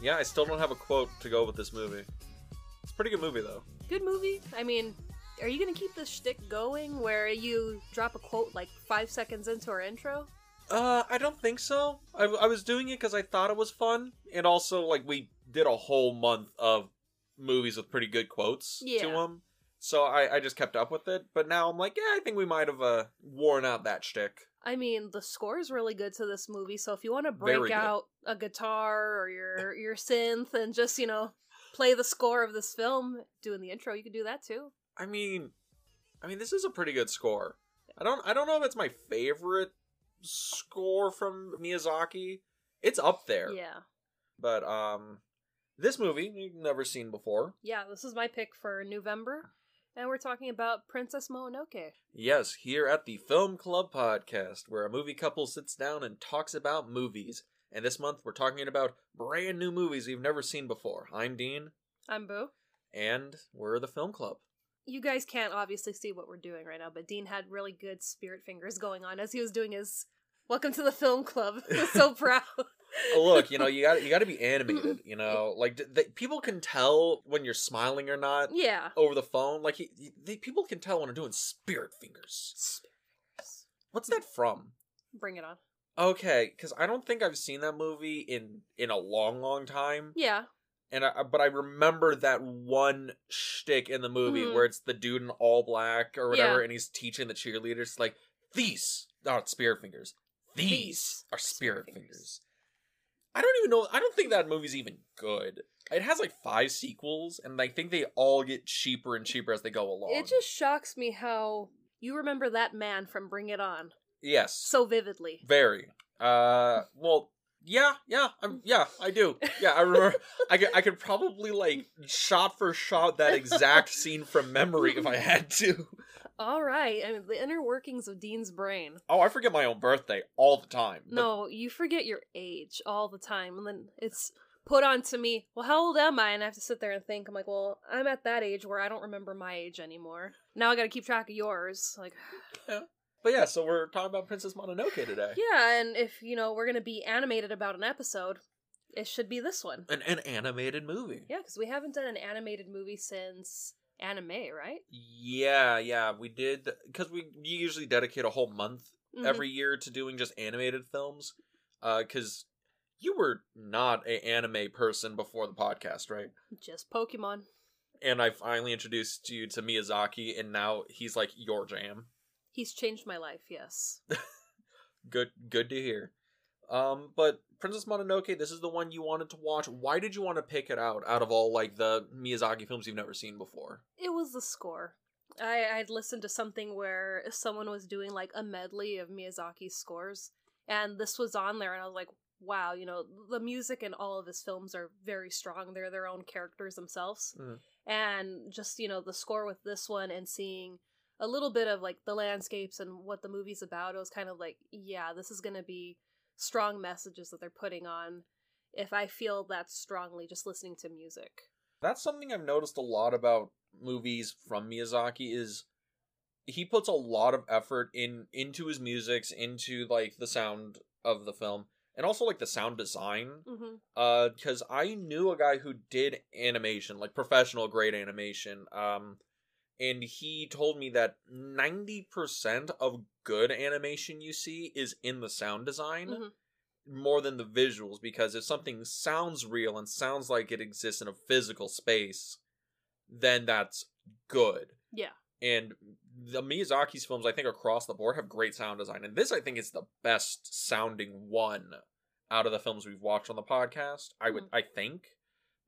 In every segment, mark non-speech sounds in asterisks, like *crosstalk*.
Yeah, I still don't have a quote to go with this movie. It's a pretty good movie though. Good movie. I mean, are you gonna keep this shtick going where you drop a quote like five seconds into our intro? Uh, I don't think so. I, I was doing it because I thought it was fun, and also like we did a whole month of movies with pretty good quotes Yeah. to them, so I, I just kept up with it. But now I'm like, yeah, I think we might have uh worn out that shtick. I mean, the score is really good to this movie, so if you want to break out a guitar or your your synth and just you know play the score of this film doing the intro, you could do that too. I mean, I mean, this is a pretty good score. I don't I don't know if it's my favorite score from Miyazaki. It's up there, Yeah, but um, this movie you've never seen before. yeah. This is my pick for November, and we're talking about Princess Mononoke. Yes, here at the Film Club podcast, where a movie couple sits down and talks about movies. And this month we're talking about brand new movies we've never seen before. I'm Dean, I'm Boo. and we're the Film Club. You guys can't obviously see what we're doing right now, but Dean had really good spirit fingers going on as he was doing his "Welcome to the Film Club." *laughs* He was so *laughs* proud. *laughs* Look, you know, *laughs* you got you got to be animated. You know, like d- they, people can tell when you're smiling or not yeah. over the phone. Like he, they, people can tell when they're doing spirit fingers. Spirit fingers. What's that from? Bring it on. Okay, because I don't think I've seen that movie in in a long, long time. Yeah. And I, but I remember that one shtick in the movie Mhm. where it's the dude in all black or whatever, Yeah. and he's teaching the cheerleaders like these are spirit fingers. These, These are are spirit spirit fingers. fingers. I don't even know. I don't think that movie's even good. It has like five sequels, and I think they all get cheaper and cheaper as they go along. It just shocks me how you remember that man from Bring It On yes, so vividly. very. Uh, well, yeah, yeah, I'm, yeah, I do. Yeah, I remember. I could, I could probably like shot for shot that exact *laughs* scene from memory if I had to. All right. I mean, the inner workings of Dean's brain. Oh, I forget my own birthday all the time. but- No, you forget your age all the time, and then it's put on to me. Well, how old am I? And I have to sit there and think. I'm like, well, I'm at that age where I don't remember my age anymore. Now I got to keep track of yours. Like, *laughs* But yeah, so we're talking about Princess Mononoke today. yeah. And if you know we're gonna be animated about an episode, it should be this one. An, an animated movie. Yeah, because we haven't done an animated movie since anime, right? Yeah, yeah, we did because we usually dedicate a whole month Mhm. every year to doing just animated films. Uh, because you were not an anime person before the podcast, right? just Pokemon. And I finally introduced you to Miyazaki, and now he's like your jam. He's changed my life. Yes. *laughs* Good, good to hear. Um, but Princess Mononoke, this is the one you wanted to watch. Why did you want to pick it out out of all like the Miyazaki films you've never seen before? It was the score. I I'd listened to something where someone was doing like a medley of Miyazaki's scores, and this was on there, and I was like, wow, you know, the music in all of his films are very strong. They're their own characters themselves, Mhm. and just you know the score with this one and seeing a little bit of like the landscapes and what the movie's about, it was kind of like, yeah, this is gonna be strong messages that they're putting on. If I feel that strongly just listening to music. That's something I've noticed a lot about movies from Miyazaki is he puts a lot of effort in into his musics, into like the sound of the film, and also like the sound design. hmm Uh, because I knew a guy who did animation, like professional grade animation. Um, and he told me that ninety percent of good animation you see is in the sound design Mhm. more than the visuals. Because if something sounds real and sounds like it exists in a physical space, then that's good. Yeah. And the Miyazaki's films, I think across the board, have great sound design, and this I think is the best sounding one out of the films we've watched on the podcast. I would, I think,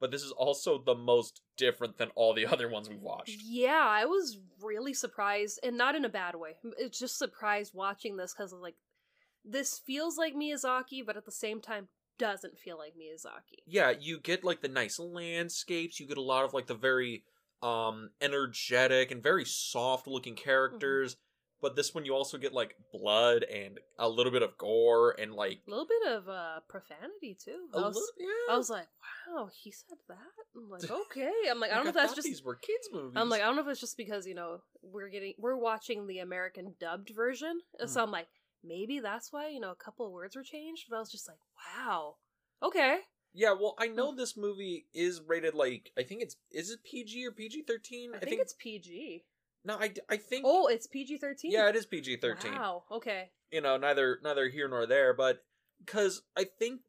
but this is also the most different than all the *laughs* other ones we've watched. Yeah, I was really surprised, and not in a bad way. It's just surprised watching this because like this feels like Miyazaki, but at the same time doesn't feel like Miyazaki. Yeah, you get like the nice landscapes. You get a lot of like the very um energetic and very soft looking characters. But this one, you also get like blood and a little bit of gore and like A little bit of uh profanity too. a I was, little, yeah. I was like, wow, he said that. I'm like, okay. I'm like, I don't know if that's just. these were kids movies. I'm like, I don't know if it's just because you know we're getting we're watching the American dubbed version, Mm. so I'm like, maybe that's why you know a couple of words were changed. But I was just like, wow, okay. Yeah, well, I know this movie is rated like I think it's is it PG or PG thirteen? I, think, it's PG. No, I, I think Oh, it's PG thirteen. yeah, it is PG thirteen. Wow. Okay. You know, neither neither here nor there, but because I think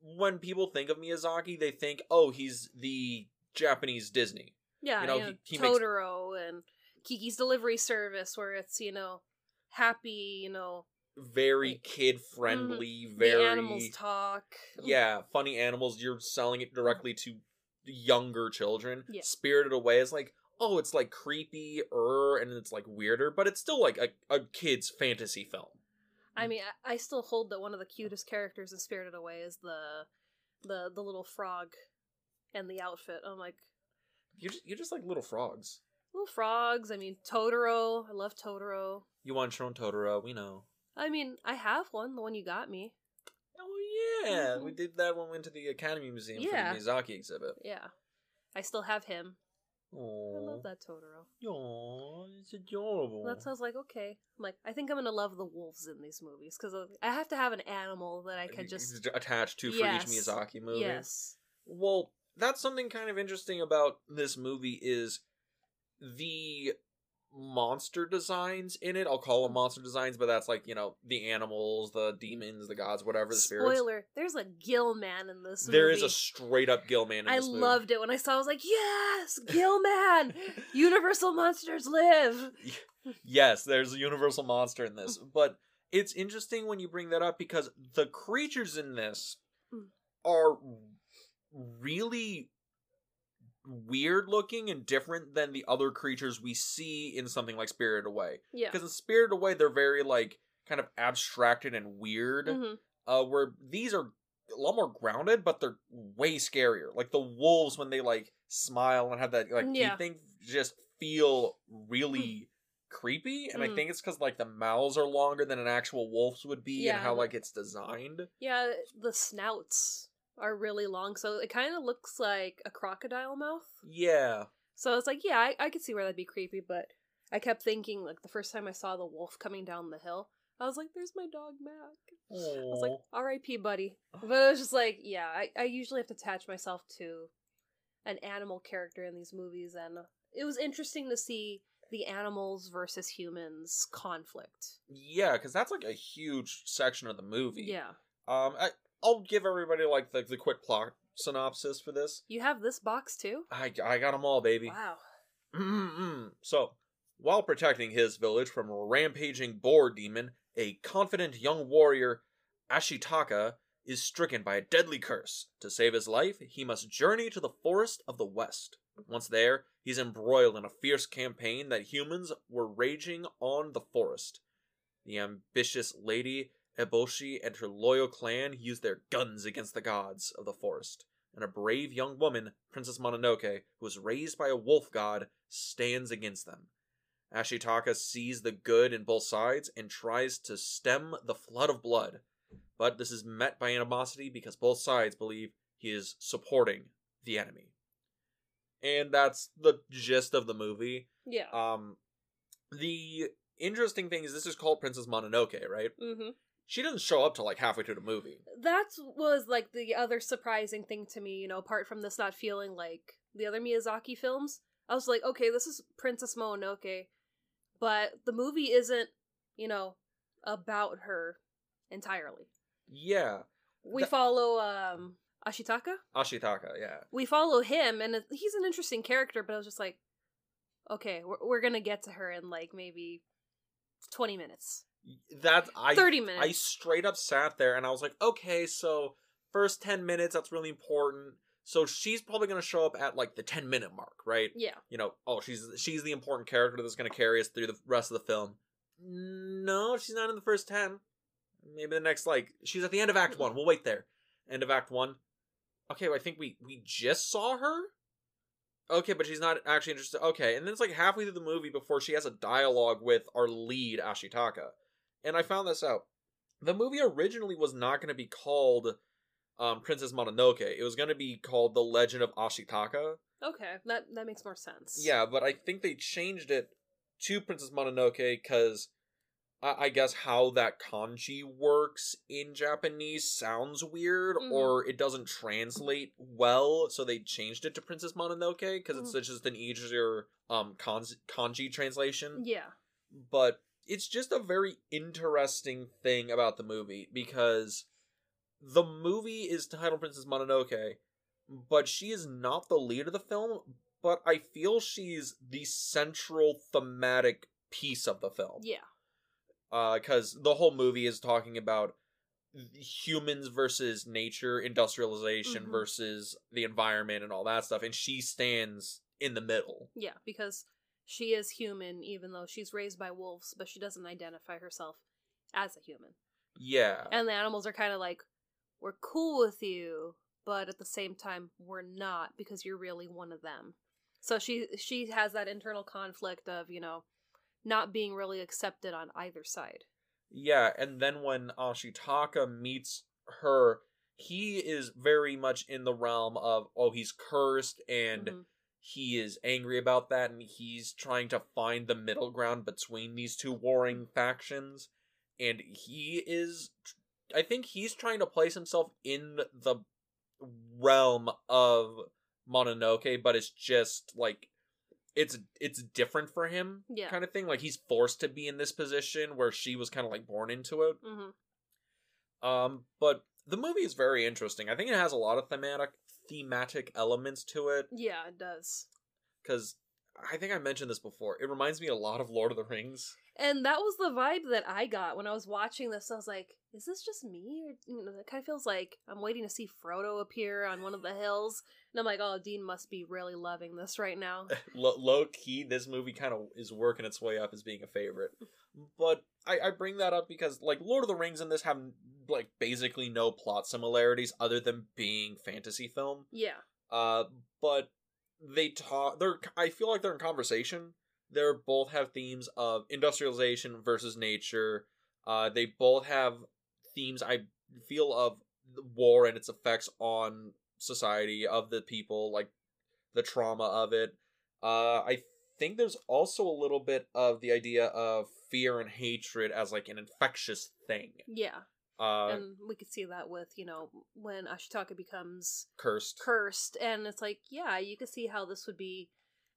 when people think of Miyazaki, they think, oh, he's the Japanese Disney. Yeah. You know, he- he makes- Totoro and Kiki's Delivery Service, where it's you know happy. You know, Very Like- kid friendly, mm-hmm. the very animals talk. yeah, funny animals. You're selling it directly to younger children. Yeah. Spirited Away is like, oh, it's like creepy er and it's like weirder, but it's still like a, a kid's fantasy film. I mean, I, I still hold that one of the cutest characters in Spirited Away is the the the little frog and the outfit. I'm like You just you just like little frogs. little frogs. I mean, Totoro. I love Totoro. You want your own Totoro, we know. I mean, I have one, the one you got me. Oh yeah, Mhm. we did that when we went to the Academy Museum Yeah. for the Miyazaki exhibit. Yeah, I still have him. I Oh, love that Totoro. it's adorable. That sounds like okay. I'm like, I think I'm gonna love the wolves in these movies because I have to have an animal that I can just attach to for Yes. each Miyazaki movie. yes, Well, that's something kind of interesting about this movie is the monster designs in it. I'll call them monster designs, but that's like, you know, the animals, the demons, the gods, whatever, the spirits. Spoiler: There's a gill man in this. There movie. is a straight up gill man in I this movie. loved it when I saw. it. I was like, yes, gill man. *laughs* Universal monsters live. yes, there's a universal monster in this, but it's interesting when you bring that up because the creatures in this Mm. are really weird looking and different than the other creatures we see in something like Spirited Away. Yeah. Because in Spirited Away, they're very like kind of abstracted and weird. hmm Uh, where these are a lot more grounded, but they're way scarier. Like the wolves when they like smile and have that like Yeah. teeth thing, just feel really creepy. And I Mm. think it's because like the mouths are longer than an actual wolf's would be, Yeah, and how like it's designed. Yeah, the snouts are really long, so it kind of looks like a crocodile mouth. Yeah, So it's like, yeah, I, I could see where that'd be creepy, but I kept thinking, like, the first time I saw the wolf coming down the hill, I was like, there's my dog Mac. I was like, R.I.P., buddy. But it was just like, yeah, I, I usually have to attach myself to an animal character in these movies, and it was interesting to see the animals versus humans conflict. yeah, because that's like a huge section of the movie. Yeah. Um, I I'll give everybody like the the quick plot synopsis for this. You have this box too? I I got them all, baby. Wow. Mm-mm. So, while protecting his village from a rampaging boar demon, a confident young warrior, Ashitaka, is stricken by a deadly curse. To save his life, he must journey to the forest of the west. Once there, he's embroiled in a fierce campaign that humans were raging on the forest. The ambitious lady Eboshi and her loyal clan use their guns against the gods of the forest and a brave young woman, Princess Mononoke, who was raised by a wolf god, stands against them. Ashitaka sees the good in both sides and tries to stem the flood of blood, but this is met by animosity because both sides believe he is supporting the enemy. And that's the gist of the movie. Yeah. Um, the interesting thing is this is called Princess Mononoke, right? mm-hmm. She doesn't show up till like halfway through the movie. That was like the other surprising thing to me, you know, apart from this not feeling like the other Miyazaki films. I was like, okay, this is Princess Mononoke, but the movie isn't, you know, about her entirely. Yeah, We That- follow um Ashitaka. Ashitaka, yeah. We follow him, and he's an interesting character. But I was just like, okay, we're we're gonna get to her in like maybe twenty minutes, That I thirty minutes. I straight up sat there and I was like, okay, so first ten minutes, that's really important. So she's probably gonna show up at like the ten minute mark, right? yeah, You know, oh, she's she's the important character that's gonna carry us through the rest of the film. No, she's not in the first ten. Maybe the next like she's at the end of Act hmm. One. We'll wait there. End of Act One. Okay, well, I think we we just saw her. Okay, but she's not actually interested. Okay, and then it's like halfway through the movie before she has a dialogue with our lead Ashitaka, and I found this out. The movie originally was not going to be called um, Princess Mononoke. It was going to be called The Legend of Ashitaka. okay, that that makes more sense. Yeah, but I think they changed it to Princess Mononoke because I, I guess how that kanji works in Japanese sounds weird, Mhm. or it doesn't translate well, so they changed it to Princess Mononoke because it's Mhm. just an easier um kanji, kanji translation. Yeah. But it's just a very interesting thing about the movie because the movie is titled Princess Mononoke, but she is not the lead of the film. But I feel she's the central thematic piece of the film Yeah. because the whole movie is talking about humans versus nature, industrialization Mhm. versus the environment, and all that stuff. And she stands in the middle. Yeah, because she is human even though she's raised by wolves, but she doesn't identify herself as a human. Yeah, And the animals are kind of like, we're cool with you, but at the same time, we're not because you're really one of them. So she she has that internal conflict of you know not being really accepted on either side. yeah. And then when Ashitaka meets her, he is very much in the realm of oh, he's cursed and. Mhm. He is angry about that, and he's trying to find the middle ground between these two warring factions. And he is, I think he's trying to place himself in the realm of Mononoke, but it's just like it's it's different for him, Yeah. kind of thing. Like he's forced to be in this position where she was kind of like born into it. Mhm. Um, but the movie is very interesting. I think it has a lot of thematic thematic elements to it Yeah, it does. because I think I mentioned this before. It reminds me a lot of Lord of the Rings. And that was the vibe that I got when I was watching this. I was like, is this just me? Or, you know, it kind of feels like I'm waiting to see Frodo appear on one of the hills. And I'm like, oh, Dean must be really loving this right now. *laughs* Lo- low key, this movie kind of is working its way up as being a favorite. Mm. But I, I bring that up because like Lord of the Rings and this have like basically no plot similarities other than being fantasy film. Yeah. Uh, but they talk. They're. I feel like they're in conversation. They're both have themes of industrialization versus nature. Uh, they both have themes. I feel of war and its effects on society of the people, like the trauma of it. Uh, I think there's also a little bit of the idea of fear and hatred as like an infectious thing. Yeah. Uh, and we could see that with, you know, when Ashitaka becomes cursed. cursed. And it's like, yeah, you could see how this would be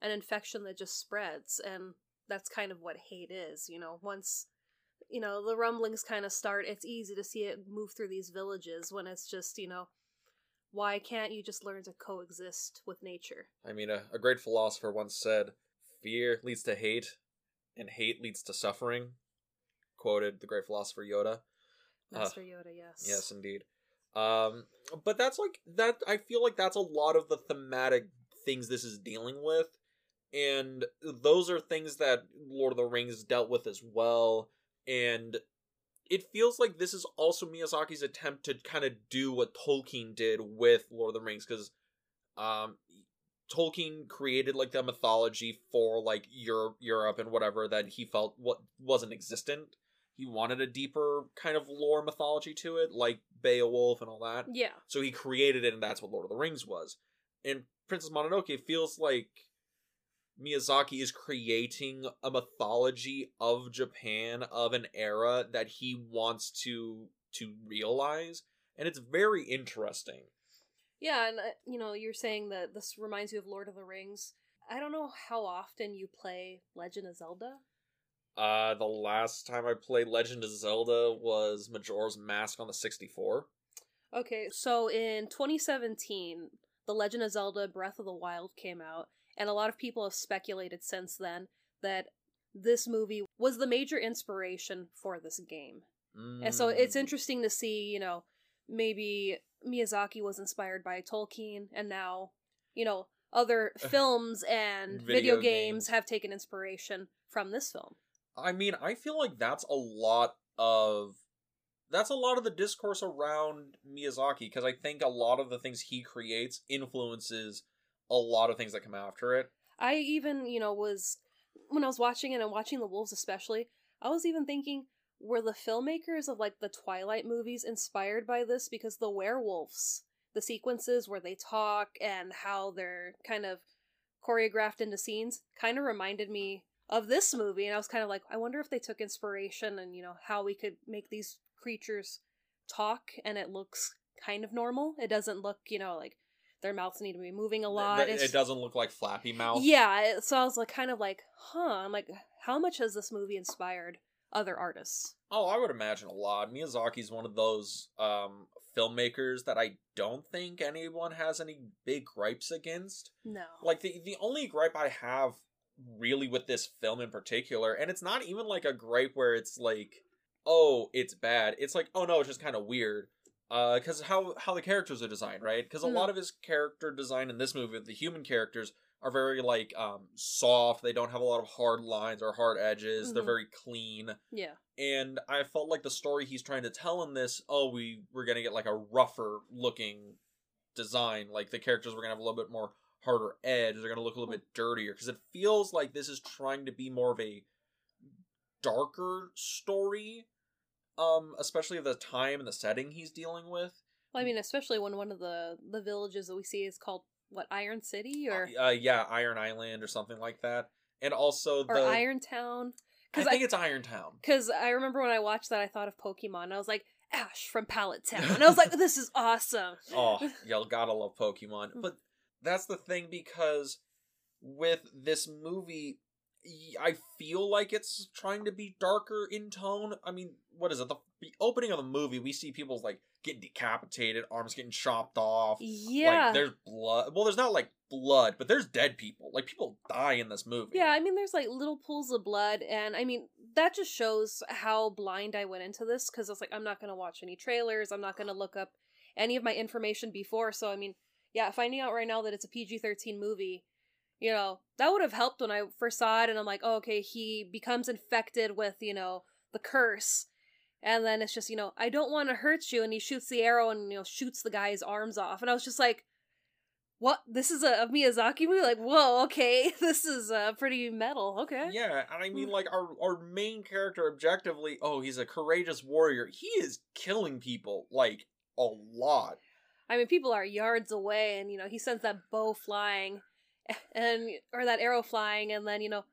an infection that just spreads. And that's kind of what hate is, you know, once. You know, the rumblings kind of start. It's easy to see it move through these villages when it's just, you know, why can't you just learn to coexist with nature? I mean, a, a great philosopher once said, "Fear leads to hate, and hate leads to suffering." Quoted the great philosopher Yoda. Uh, Yoda, yes. Yes, indeed. Um, but that's like that. I feel like that's a lot of the thematic things this is dealing with, and those are things that Lord of the Rings dealt with as well. And it feels like this is also Miyazaki's attempt to kind of do what Tolkien did with Lord of the Rings, because um, Tolkien created like the mythology for like Europe, Europe and whatever that he felt what wasn't existent. He wanted a deeper kind of lore mythology to it, like Beowulf and all that. Yeah. So he created it, and that's what Lord of the Rings was. And Princess Mononoke feels like Miyazaki is creating a mythology of Japan of an era that he wants to to realize, and it's very interesting. Yeah, and uh, you know, you're saying that this reminds you of Lord of the Rings. I don't know how often you play Legend of Zelda. Uh, the last time I played Legend of Zelda was Majora's Mask on the 64. Okay, so in 2017, The Legend of Zelda Breath of the Wild came out, and a lot of people have speculated since then that this movie was the major inspiration for this game. And so it's Mm. interesting to see, you know, maybe Miyazaki was inspired by Tolkien, and now, you know, other *sighs* films and Video video, games games. have taken inspiration from this film. I mean, I feel like that's a lot of that's a lot of the discourse around Miyazaki because I think a lot of the things he creates influences a lot of things that come after it. I even, you know, was when I was watching it and watching The Wolves especially, I was even thinking were the filmmakers of like the Twilight movies inspired by this because the werewolves, the sequences where they talk and how they're kind of choreographed into scenes kind of reminded me of this movie, and I was kind of like, I wonder if they took inspiration and you know how we could make these creatures talk and it looks kind of normal. It doesn't look, you know, like their mouths need to be moving a lot. It's- it doesn't look like flappy mouth. Yeah, so I was like, kind of like, huh. I'm like, how much has this movie inspired other artists? Oh, I would imagine a lot. Miyazaki's one of those um, filmmakers that I don't think anyone has any big gripes against. No, Like the the only gripe I have really with this film in particular, and it's not even like a gripe where it's like, oh, it's bad. It's like, oh no, it's just kind of weird. Uh, because how how the characters are designed, right? Because a Mhm. lot of his character design in this movie, the human characters are very like um soft. They don't have a lot of hard lines or hard edges. They're Mhm. very clean yeah, and I felt like the story he's trying to tell in this, oh, we we're gonna get like a rougher looking design, like the characters were gonna have a little bit more harder edge, they're gonna look a little bit dirtier, because it feels like this is trying to be more of a darker story, um, especially of the time and the setting he's dealing with. well, I mean, especially when one of the the villages that we see is called what Iron City or Uh, yeah, Iron Island or something like that, and also the or Iron Town. Because I think it's Iron Town. Because I remember when I watched that, I thought of Pokemon. I was like, Ash from Pallet Town. And I was like, *laughs* this is awesome. oh, y'all gotta love Pokemon. But that's the thing because with this movie, I feel like it's trying to be darker in tone. I mean, what is it? The, the opening of the movie, we see people's like getting decapitated, arms getting chopped off. Yeah. Like there's blood. Well, there's not like blood, but there's dead people. Like people die in this movie. yeah, I mean, there's like little pools of blood. And I mean, that just shows how blind I went into this because I was like, I'm not going to watch any trailers. I'm not going to look up any of my information before. So, I mean, yeah, finding out right now that it's a PG 13 movie. You know, that would have helped when I first saw it, and I'm like, oh, okay, he becomes infected with, you know, the curse. And then it's just, you know, I don't want to hurt you. And he shoots the arrow and, you know, shoots the guy's arms off. And I was just like, what? This is a, a Miyazaki movie? Like, whoa, okay. *laughs* This is uh, pretty metal. Okay. Yeah, and I mean, Mm. like our our main character, objectively, oh, he's a courageous warrior. He is killing people like a lot. I mean, people are yards away, and, you know, he sends that bow flying, *laughs* and, or that arrow flying, and then, you know,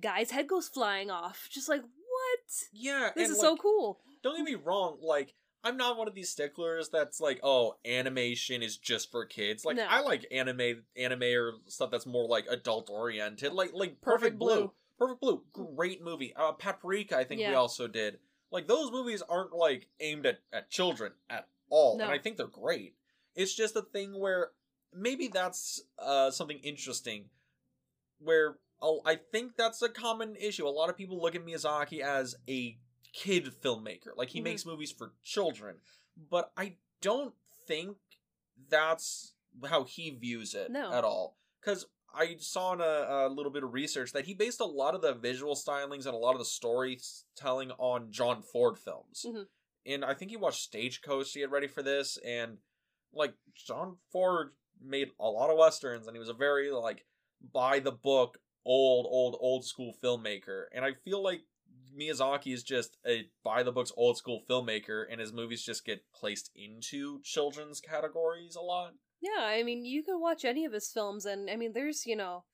guy's head goes flying off. Just like, what? Yeah, This is so cool. Don't get me wrong, like I'm not one of these sticklers that's like, oh, animation is just for kids. Like No. I like anime, anime or stuff that's more like adult oriented. Like like Perfect, Perfect Blue. Blue. Perfect Blue, great movie. Uh, Paprika, I think we also did. Like those movies aren't like aimed at at children at all, No. and I think they're great. It's just a thing where maybe that's uh something interesting where oh, I think that's a common issue. A lot of people look at Miyazaki as a kid filmmaker, like he Mhm. makes movies for children, but I don't think that's how he views it No. at all. Because I saw in a, a little bit of research that he based a lot of the visual stylings and a lot of the storytelling on John Ford films. Mhm. And I think he watched Stagecoach to get ready for this, and like John Ford made a lot of westerns, and he was a very like by the book, old, old, old school filmmaker. And I feel like Miyazaki is just a by the books, old school filmmaker, and his movies just get placed into children's categories a lot. Yeah, I mean, you can watch any of his films, and I mean, there's, you know,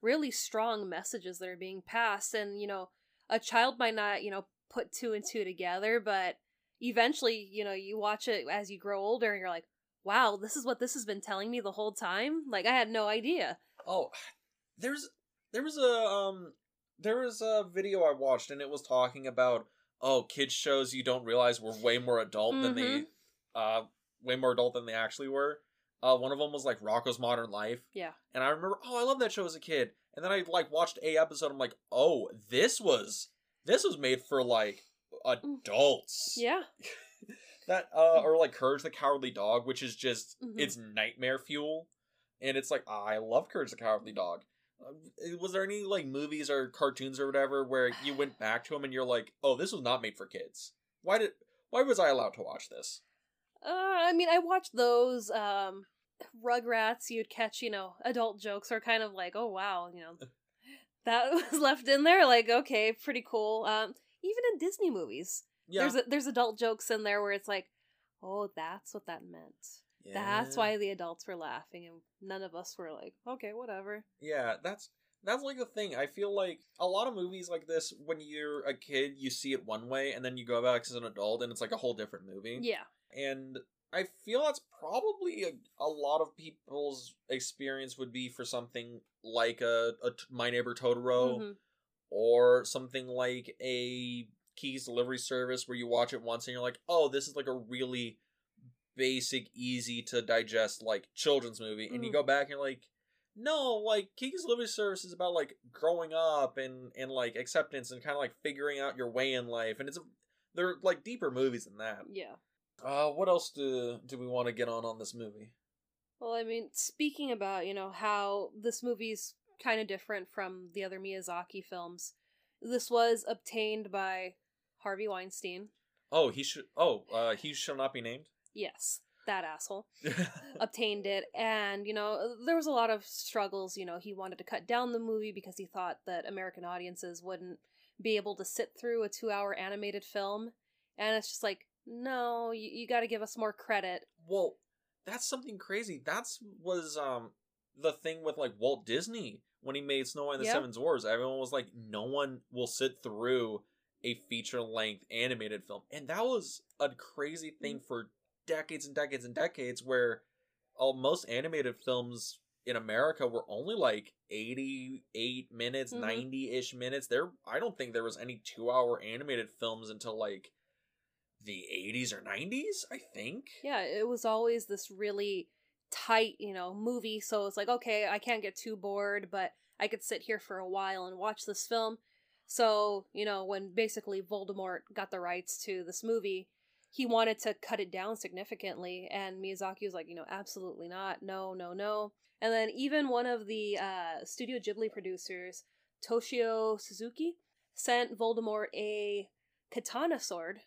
really strong messages that are being passed, and, you know, a child might not, you know, put two and two together, but eventually, you know, you watch it as you grow older, and you're like, wow, this is what this has been telling me the whole time? Like, I had no idea. Oh, there's there was a um there was a video I watched and it was talking about oh kids shows you don't realize were way more adult than they Mhm. uh way more adult than they actually were. Uh, one of them was like Rocko's Modern Life, Yeah. and I remember oh I love that show as a kid, and then I like watched a episode. I'm like oh this was this was made for like adults. Yeah. *laughs* That uh or like Courage the Cowardly Dog, which is just Mhm. it's nightmare fuel, and it's like I love Courage the Cowardly Dog. Uh, Was there any like movies or cartoons or whatever where you went *sighs* back to them and you're like, oh, this was not made for kids? Why did why was I allowed to watch this? Uh, I mean, I watched those, um, Rugrats, you'd catch, you know, adult jokes are kind of like, oh wow, you know, *laughs* that *laughs* was left in there. Like, okay, pretty cool. Um, even in Disney movies, Yeah, there's a, there's adult jokes in there where it's like, oh, that's what that meant. That's why the adults were laughing, and none of us were like, okay, whatever. Yeah, that's that's like the thing. I feel like a lot of movies like this, when you're a kid, you see it one way, and then you go back as an adult, and it's like a whole different movie. Yeah. And I feel that's probably a, a lot of people's experience would be for something like a, a T- My Neighbor Totoro Mhm. or something like a Kiki's delivery service where you watch it once and you're like, oh, this is like a really basic, easy to digest like children's movie, and you Mhm. go back and you're like, no, like Kiki's delivery service is about like growing up and and like acceptance and kind of like figuring out your way in life, and it's a, they're like deeper movies than that. Yeah. Uh, what else do do we want to get on on this movie? Well, I mean, speaking about, you know, how this movie's kind of different from the other Miyazaki films, this was obtained by Harvey Weinstein. Oh, he should. Oh, uh, he shall not be named. Yes, that asshole. *laughs* obtained it and you know there was a lot of struggles you know he wanted to cut down the movie because he thought that american audiences wouldn't be able to sit through a two hour animated film and it's just like no you, you got to give us more credit well, that's something crazy. That's was um the thing with like Walt Disney when he made Snow White and the Yeah. Seven Dwarfs. Everyone was like, no one will sit through a feature length animated film, and that was a crazy thing for decades and decades and decades. Where all most animated films in America were only like eighty eight minutes, Mhm. ninety ish minutes. There, I don't think there was any two hour animated films until like the 80s or 90s i think yeah it was always this really tight you know movie so it's like okay i can't get too bored but i could sit here for a while and watch this film so you know when basically voldemort got the rights to this movie he wanted to cut it down significantly and miyazaki was like you know absolutely not. No no no. And then even one of the uh, studio ghibli producers toshio suzuki sent voldemort a katana sword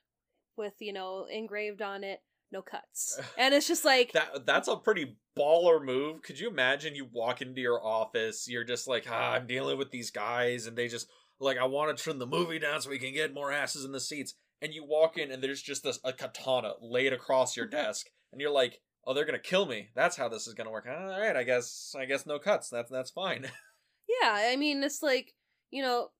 with you know engraved on it no cuts. *laughs* And it's just like that that's a pretty baller move. Could you imagine you walk into your office you're just like ah, i'm dealing with these guys and they just like i want to trim the movie down so we can get more asses in the seats. And you walk in and there's just this a katana laid across your *laughs* desk. And you're like oh they're gonna kill me. That's how this is gonna work. All right i guess i guess no cuts. That's that's fine. *laughs* Yeah i mean it's like you know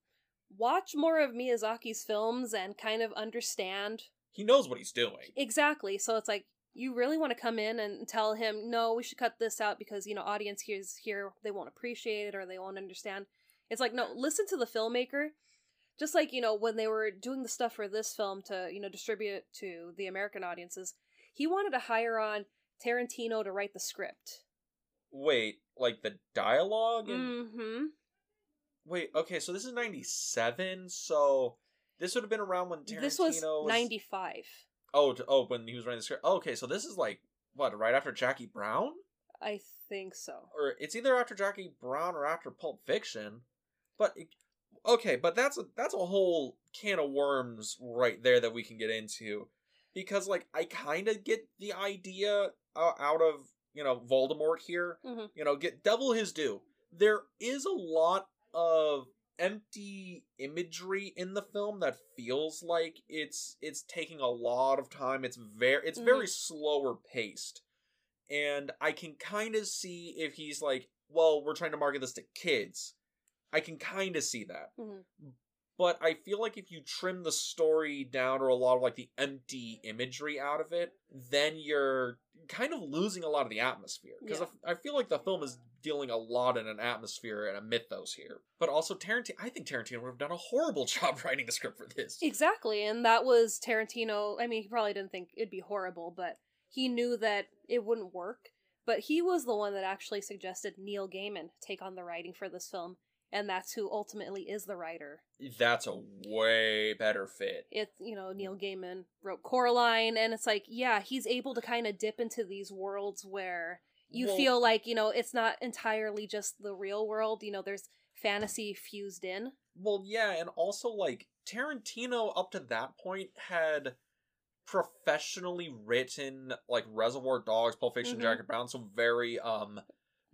watch more of miyazaki's films and kind of understand he knows what he's doing. Exactly. So it's like you really want to come in and tell him no we should cut this out because you know audience here's here they won't appreciate it or they won't understand it's like no listen to the filmmaker just like you know when they were doing the stuff for this film to you know distribute it to the american audiences he wanted to hire on tarantino to write the script wait like the dialogue and mm-hmm Wait, okay, so this is 97, so this would have been around when Tarantino this was 95 Oh, to, oh, when he was writing the script. Oh, okay, so this is like what, right after Jackie Brown? i think so Or it's either after Jackie Brown or after Pulp Fiction. But okay, but that's a that's a whole can of worms right there that we can get into because like I kind of get the idea uh, out of, you know, Voldemort here. Mhm. You know, get double his due. There is a lot of empty imagery in the film that feels like it's it's taking a lot of time. It's very it's very slower paced. And I can kind of see if he's like, well, we're trying to market this to kids. I can kind of see that. Mhm. But I feel like if you trim the story down or a lot of like the empty imagery out of it, then you're kind of losing a lot of the atmosphere. Because Yeah. I feel like the film is dealing a lot in an atmosphere and a mythos here. But also Tarantino, I think Tarantino would have done a horrible *laughs* job writing the script for this. Exactly, and that was Tarantino. I mean, he probably didn't think it'd be horrible, but he knew that it wouldn't work. But he was the one that actually suggested Neil Gaiman take on the writing for this film, and that's who ultimately is the writer. That's a way better fit. It's, you know, Neil Gaiman wrote Coraline, and it's like, yeah, he's able to kind of dip into these worlds where you Well- feel like, you know, it's not entirely just the real world, you know, there's fantasy fused in. Well, yeah, and also like Tarantino up to that point had professionally written like Reservoir Dogs, Pulp Fiction, Mhm. Jackie Brown, so very um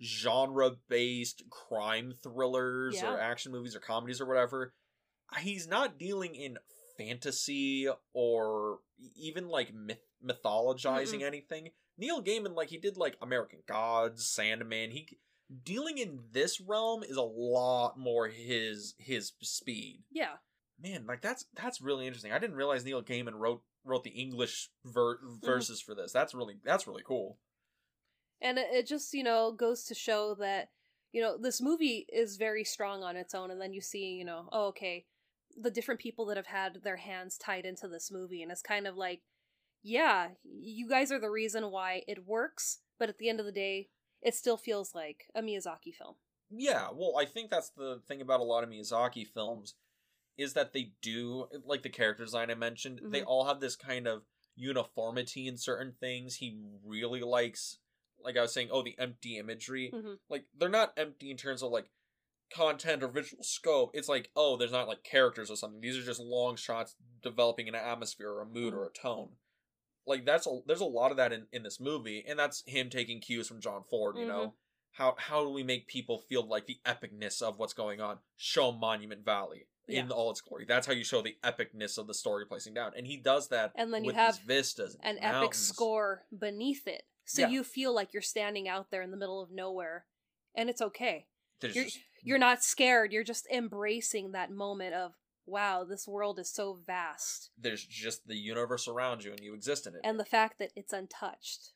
genre based crime thrillers Yeah. or action movies or comedies or whatever. He's not dealing in fantasy or even like myth- mythologizing anything. Neil Gaiman like he did like American Gods, Sandman. He dealing in this realm is a lot more his his speed. Yeah. Man, like that's that's really interesting. I didn't realize Neil Gaiman wrote wrote the English ver- Mm-hmm. verses for this. That's really that's really cool. And it, it just, you know, goes to show that, you know, this movie is very strong on its own. And then you see, you know, oh, okay, the different people that have had their hands tied into this movie. And it's kind of like, yeah, you guys are the reason why it works. But at the end of the day, it still feels like a Miyazaki film. Yeah, well, I think that's the thing about a lot of Miyazaki films is that they do like the character design I mentioned. They Mhm. all have this kind of uniformity in certain things. He really likes, like I was saying, oh, the empty imagery. Mhm. Like they're not empty in terms of like content or visual scope. It's like oh, there's not like characters or something. These are just long shots developing an atmosphere or a mood or a tone. Like that's a there's a lot of that in in this movie, and that's him taking cues from John Ford. You know Mhm. how how do we make people feel like the epicness of what's going on? Show Monument Valley in Yeah. all its glory. That's how you show the epicness of the story placing down, and he does that. And then you have vistas, An and epic score beneath it. So Yeah. you feel like you're standing out there in the middle of nowhere. And it's okay. There's You're, just- you're not scared. You're just embracing that moment of, wow, this world is so vast. there's just the universe around you, and you exist in it. And the fact that it's untouched.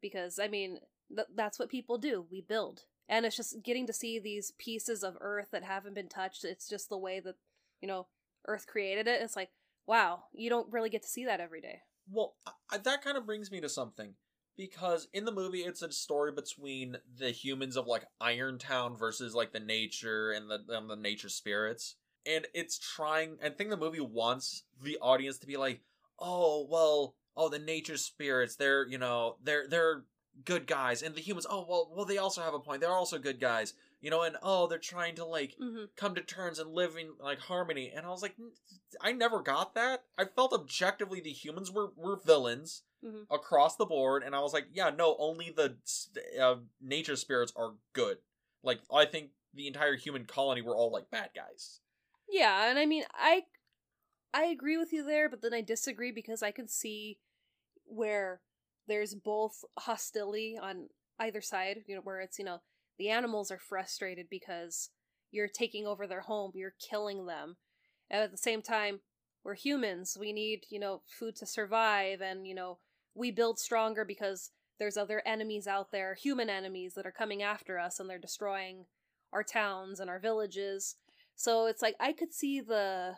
Because, I mean, th- that's what people do. We build. And it's just getting to see these pieces of Earth that haven't been touched. It's just the way that, you know, Earth created it. It's like, wow, you don't really get to see that every day. Well, I, that kind of brings me to something because in the movie it's a story between the humans of like Irontown versus like the nature and the the nature spirits, and it's trying. I think the movie wants the audience to be like, oh well, oh the nature spirits, they're you know they're they're good guys, and the humans, oh well, well they also have a point, they're also good guys, you know, and oh they're trying to like Mm-hmm. come to terms and live in like harmony and i was like "N- i never got that i felt objectively the humans were were villains Mhm. across the board and i was like yeah no only the uh, nature spirits are good like i think the entire human colony were all like bad guys Yeah, and I mean, I I agree with you there, but then I disagree because I can see where there's both hostility on either side, you know, where it's, you know, the animals are frustrated because you're taking over their home, you're killing them. And at the same time, we're humans. We need, you know, food to survive and, you know, we build stronger because there's other enemies out there, human enemies that are coming after us and they're destroying our towns and our villages. So it's like I could see the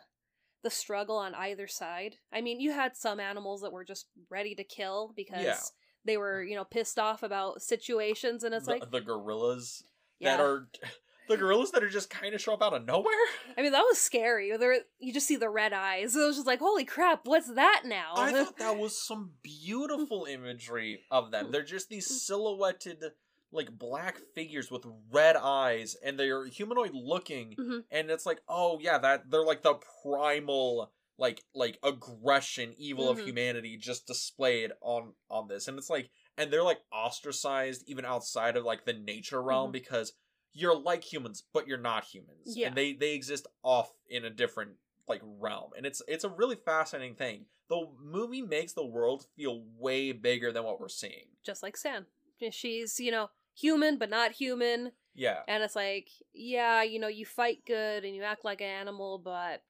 the struggle on either side. I mean, you had some animals that were just ready to kill because Yeah. They were, you know, pissed off about situations and it's the, like the gorillas yeah. that are *laughs* the gorillas that are just kind of show up out of nowhere I mean, that was scary. There you just see the red eyes. It was just like, "Holy crap, what's that now?" I *laughs* thought that was some beautiful imagery of them. They're just these silhouetted, like black figures with red eyes, and they're humanoid looking. Mhm. And it's like, oh yeah, that they're like the primal, like like aggression, evil of Mhm. humanity, just displayed on on this. And it's like, and they're like ostracized even outside of like the nature realm Mhm. because you're like humans, but you're not humans, Yeah. and they they exist off in a different like realm and it's it's a really fascinating thing the movie makes the world feel way bigger than what we're seeing just like San. She's, you know, human but not human. yeah And it's like, yeah, you know, you fight good and you act like an animal, but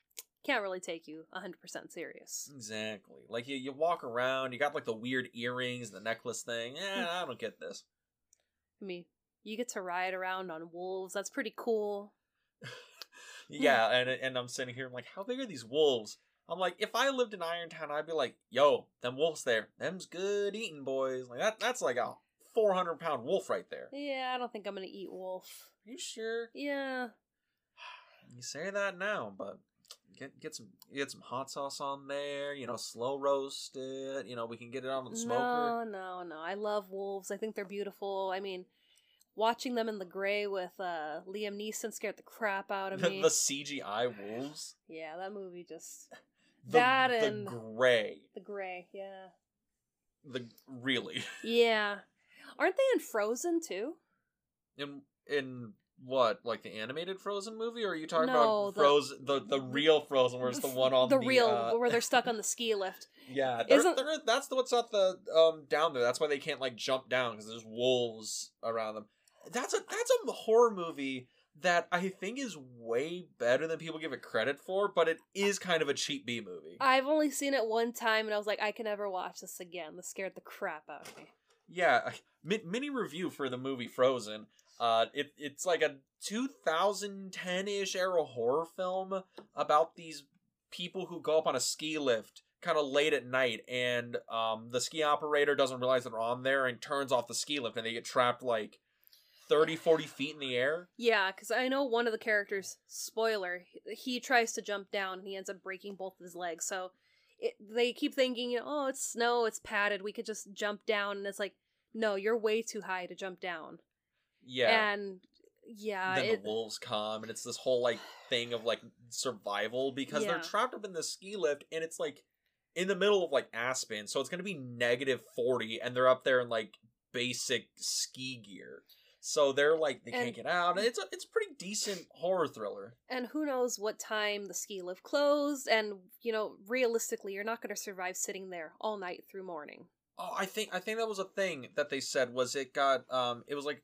can't really take you 100% serious. exactly like you, you walk around you got like the weird earrings the necklace thing eh, i don't get this I mean, you get to ride around on wolves. That's pretty cool. *laughs* yeah and and i'm sitting here I'm like how big are these wolves i'm like if i lived in irontown i'd be like yo them wolves there them's good eating boys like that that's like a 400 pound wolf right there Yeah, I don't think I'm gonna eat wolf. are you sure Yeah. *sighs* You say that now, but get get some get some hot sauce on there. You know, slow roast it. You know, we can get it on the smoker. No, no, no. I love wolves. I think they're beautiful. I mean, watching them in the gray with uh, Liam Neeson scared the crap out of *laughs* me. the CGI wolves. Yeah, that movie just *laughs* The, That the and- gray. the gray. Yeah, The really *laughs* yeah. Aren't they in Frozen too? in in what like the animated Frozen movie, or are you talking No, about the- Frozen the the real Frozen, where it's the *laughs* one on the, the, real uh, where they're stuck on the ski *laughs* lift. Yeah, they're, Isn't- they're, that's the, what's at the um down there. That's why they can't like jump down because there's wolves around them. that's a that's a horror movie that I think is way better than people give it credit for, but it is kind of a cheap B movie. I've only seen it one time, and I was like, I can never watch this again. This scared the crap out of me. Yeah, mini review for the movie Frozen. Uh, it it's like a 2010 ish era horror film about these people who go up on a ski lift kind of late at night, and um, the ski operator doesn't realize they're on there and turns off the ski lift, and they get trapped like 30, 40 feet in the air. Yeah, because I know one of the characters, spoiler, he, tries to jump down and he ends up breaking both of his legs. So it, they keep thinking, you know, oh, it's snow, it's padded, we could just jump down. And it's like, no, you're way too high to jump down. Yeah. And yeah, then it, the wolves come, and it's this whole like thing of like survival because they're trapped up in the ski lift, and it's like in the middle of like Aspen, so it's gonna be negative forty, and they're up there in like basic ski gear. So they're like they can't get out. and It's a it's a pretty decent horror thriller. and who knows what time the ski lift closed. And, you know, realistically, you're not going to survive sitting there all night through morning. Oh, I think I think that was a thing that they said was it got um it was like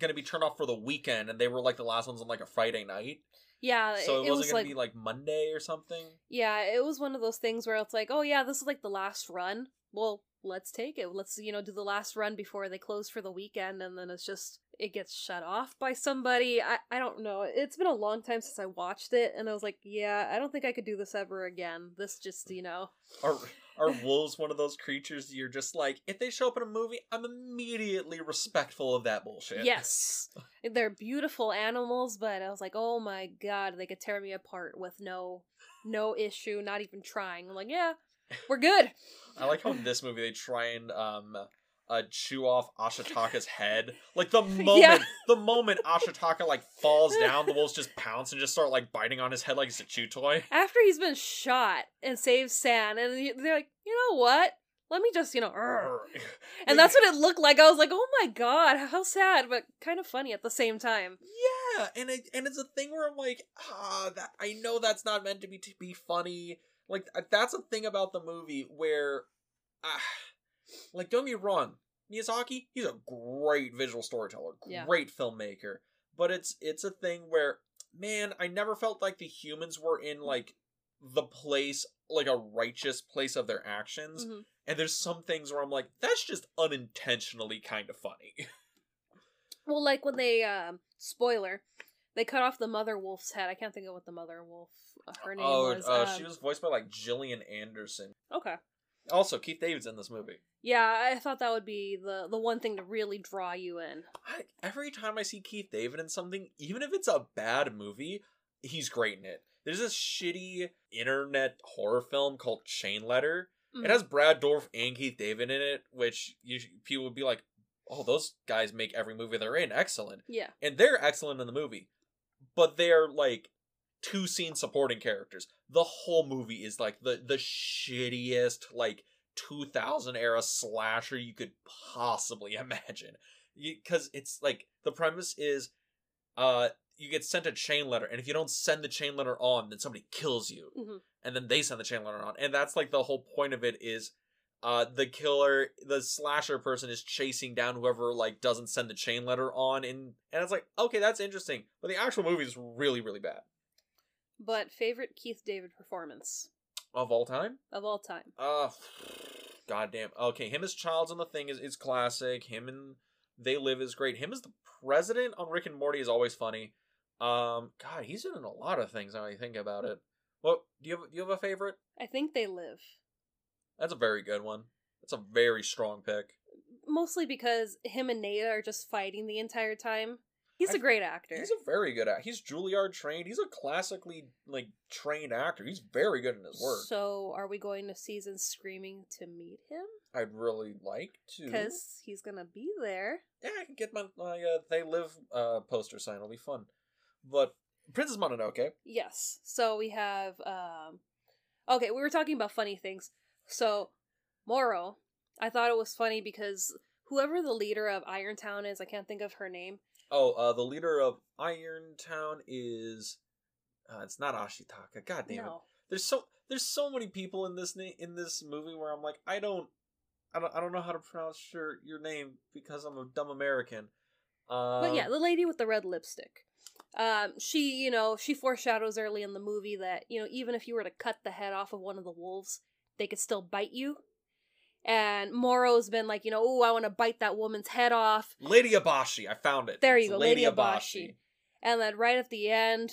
gonna be turned off for the weekend, and they were like the last ones on like a Friday night, Yeah, so it, it, wasn't was gonna like be like Monday or something. Yeah, it was one of those things where it's like, oh yeah, this is like the last run. Well, let's take it. Let's you know do the last run before they close for the weekend, and then it's just it gets shut off by somebody. I I don't know. It's been a long time since I watched it, and I was like, yeah, I don't think I could do this ever again. This just you know, are wolves one of those creatures you're just like if they show up in a movie, I'm immediately respectful of that bullshit. yes, *laughs* they're beautiful animals, but I was like, oh my god, they could tear me apart with no no issue, not even trying. I'm like, yeah, we're good. I like how in this movie they try and um uh, chew off Ashitaka's head. Like the *laughs* moment Yeah. the moment Ashitaka like falls down, the wolves just pounce and just start like biting on his head like it's a chew toy. after he's been shot and saves San, and he- they're like, you know what? Let me just, you know, *laughs* and that's what it looked like. I was like, oh my god, how sad, but kind of funny at the same time. Yeah, and it, and it's a thing where I'm like, ah, that I know that's not meant to be to be funny. Like that's a thing about the movie where, ah, like don't get me wrong, Miyazaki, he's a great visual storyteller, Yeah. great filmmaker, but it's it's a thing where, man, I never felt like the humans were in like the place like a righteous place of their actions Mhm. and there's some things where i'm like that's just unintentionally kind of funny *laughs* Well, like when they, um, spoiler, they cut off the mother wolf's head. I can't think of what the mother wolf, uh, her name Oh, was. uh, um, she was voiced by like Gillian Anderson. Okay. Also, Keith David's in this movie. Yeah, I thought that would be the the one thing to really draw you in. I, every time I see Keith David in something, even if it's a bad movie, he's great in it. There's this shitty internet horror film called Chain Letter. Mhm. It has Brad Dourif and Keith David in it, which you, people would be like, "Oh, those guys make every movie they're in excellent," yeah. and they're excellent in the movie, but they're like two scene supporting characters. The whole movie is like the the shittiest like 2000 era slasher you could possibly *laughs* imagine. Because it's like the premise is, uh, you get sent a chain letter, and if you don't send the chain letter on, then somebody kills you, Mhm. and then they send the chain letter on, and that's like the whole point of it is. Uh, the killer, the slasher person is chasing down whoever like doesn't send the chain letter on, and and it's like okay, that's interesting, but the actual movie is really really bad But favorite Keith David performance of all time. of all time. Uh goddamn. Okay, him as Childs on the thing is is classic. Him and They Live is great. Him as the president on Rick and Morty is always funny. Um, God, he's in a lot of things now I think about it. Well, do you have do you have a favorite? I think they live. That's a very good one. That's a very strong pick. Mostly because him and Nate are just fighting the entire time. He's a I- great actor. He's a very good actor. He's Juilliard trained. He's a classically like trained actor. He's very good in his work. So, are we going to season screaming to meet him? I'd really like to. Because he's gonna be there. yeah, I can get my my uh, They Live uh poster sign. It'll be fun. But Princess Mononoke. Yes. So we have um Okay, we were talking about funny things. So Moro, I thought it was funny because whoever the leader of Irontown is, I can't think of her name. Oh, uh, the leader of Iron Town is. Uh, it's not Ashitaka. God damn it. There's so there's so many people in this na- in this movie where I'm like I don't I don't I don't know how to pronounce your your name because I'm a dumb American. Um, But yeah, the lady with the red lipstick. Um, she, you know, she foreshadows early in the movie that, you know, even if you were to cut the head off of one of the wolves, they could still bite you. And Moro's been like, you know, oh, I want to bite that woman's head off. Lady Eboshi, I found it. There you It's go, Lady Eboshi. And then right at the end,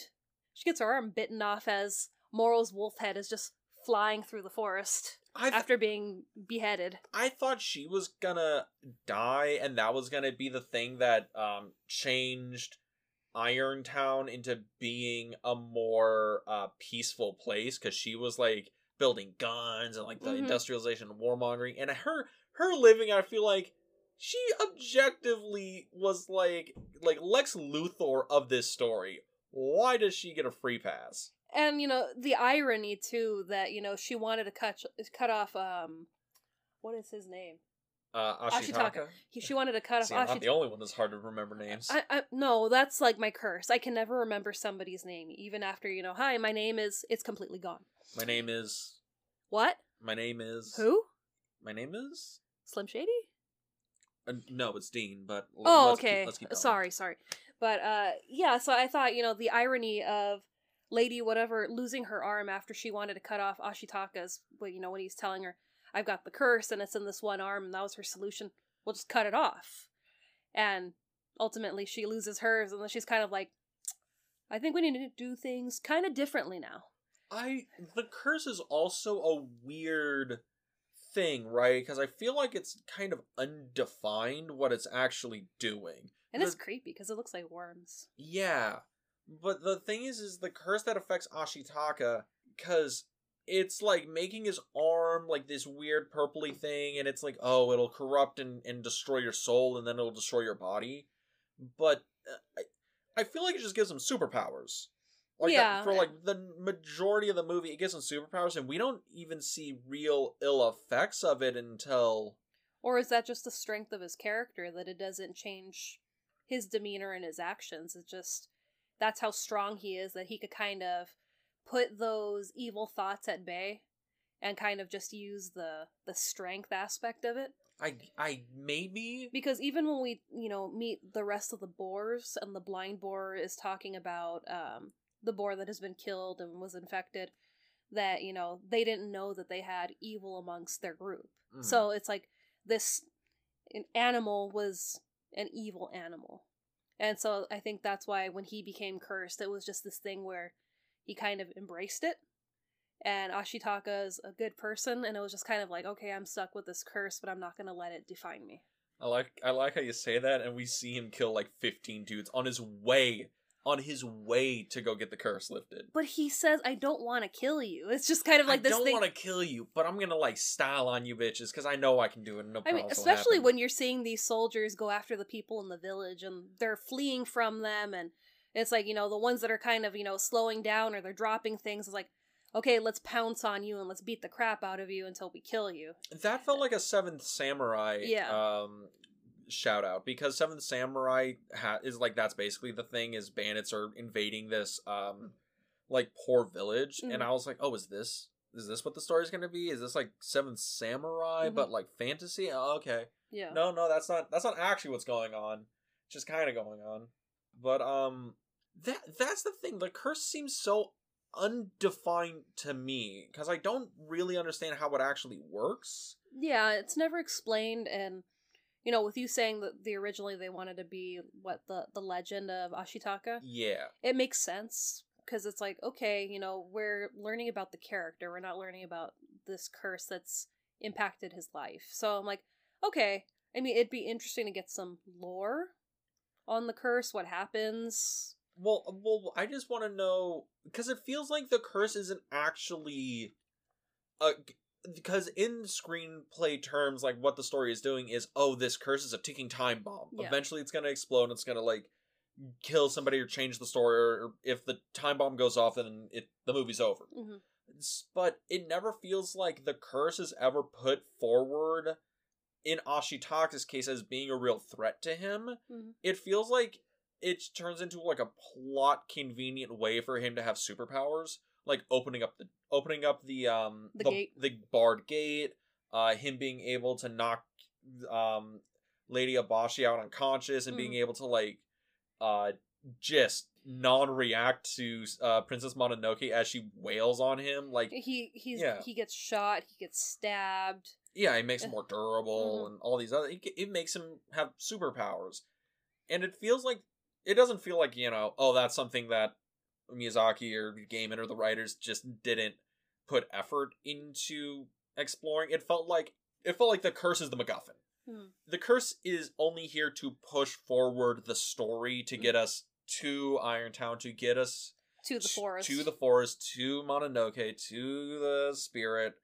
she gets her arm bitten off as Moro's wolf head is just flying through the forest th- after being beheaded. I thought she was gonna die, and that was gonna be the thing that um changed Irontown into being a more uh peaceful place because she was like building guns and like the Mhm. industrialization and warmongering, and her her living, I feel like she objectively was like like Lex Luthor of this story. Why does she get a free pass? and you know the irony too that you know she wanted to cut cut off um what is his name Uh, Ashitaka. Ashitaka. he, she wanted to cut off See, I'm not the only one that's hard to remember names. I, I no that's like my curse i can never remember somebody's name even after you know hi my name is it's completely gone My name is. what My name is. who My name is. slim shady Uh, no, it's Dean. But l- oh let's keep- okay let's keep going. sorry sorry but uh yeah so i thought you know the irony of lady whatever losing her arm after she wanted to cut off ashitaka's well you know when he's telling her i've got the curse and it's in this one arm and that was her solution we'll just cut it off and ultimately she loses hers and then she's kind of like i think we need to do things kind of differently now I the curse is also a weird thing, right? Because I feel like it's kind of undefined what it's actually doing. and it's creepy because it looks like worms Yeah, but the thing is, is the curse that affects Ashitaka because it's like making his arm like this weird purpley thing, and it's like, oh, it'll corrupt and, and destroy your soul, and then it'll destroy your body. But uh, I, I feel like it just gives him superpowers. Like Yeah. for like the majority of the movie, it gives him superpowers, and we don't even see real ill effects of it until Or is that just the strength of his character that it doesn't change his demeanor and his actions? It's just that's how strong he is that he could kind of put those evil thoughts at bay and kind of just use the the strength aspect of it I I maybe because even when we you know meet the rest of the boars and the blind boar is talking about um the boar that has been killed and was infected that you know they didn't know that they had evil amongst their group Mhm. so it's like this an animal was an evil animal. And so I think that's why when he became cursed, it was just this thing where he kind of embraced it. And Ashitaka is a good person, and it was just kind of like, okay, I'm stuck with this curse, but I'm not going to let it define me. I like I like how you say that, and we see him kill like fifteen dudes on his way on his way to go get the curse lifted. But he says, I don't want to kill you. It's just kind of like I this don't thing. want to kill you, but I'm gonna like style on you bitches because I know I can do it. No I mean, especially when you're seeing these soldiers go after the people in the village and they're fleeing from them, and it's like, you know, the ones that are kind of, you know, slowing down or they're dropping things, it's like, okay, let's pounce on you and let's beat the crap out of you until we kill you. that felt like a Seventh Samurai Yeah. um shout out because Seventh Samurai ha- is like that's basically the thing is bandits are invading this um like poor village, Mhm. and I was like, oh, is this is this what the story's gonna be? Is this like Seventh Samurai Mhm. but like fantasy? Oh, okay. Yeah. No, no, that's not that's not actually what's going on. It's just kind of going on. But um that that's the thing. The curse seems so undefined to me cuz I don't really understand how it actually works. Yeah, it's never explained, and you know, with you saying that the originally they wanted to be what the the legend of Ashitaka, Yeah. it makes sense because it's like okay, you know, we're learning about the character, we're not learning about this curse that's impacted his life. So I'm like, okay. I mean, it'd be interesting to get some lore on the curse, what happens. Well, well, I just want to know because it feels like the curse isn't actually, uh, because in screenplay terms, like what the story is doing is, oh, this curse is a ticking time bomb. Yeah. Eventually, it's gonna explode. and It's gonna like kill somebody or change the story. Or if the time bomb goes off, then it the movie's over. hmm But it never feels like the curse is ever put forward in Ashitaka's case as being a real threat to him hmm it feels like it turns into like a plot convenient way for him to have superpowers like opening up the opening up the um The gate. the barred gate uh him being able to knock um Lady Eboshi out unconscious and being Mhm. able to like uh just non-react to uh Princess Mononoke as she wails on him like he he's Yeah. he gets shot, he gets stabbed. yeah, it makes him more durable Mhm. and all these other. It, it makes him have superpowers, and it feels like it doesn't feel like you know, oh, that's something that Miyazaki or Gaiman or the writers just didn't put effort into exploring. It felt like it felt like the curse is the MacGuffin. Mhm. The curse is only here to push forward the story to get us to Irontown, to get us To the forest. to the forest, to Mononoke, to the spirit,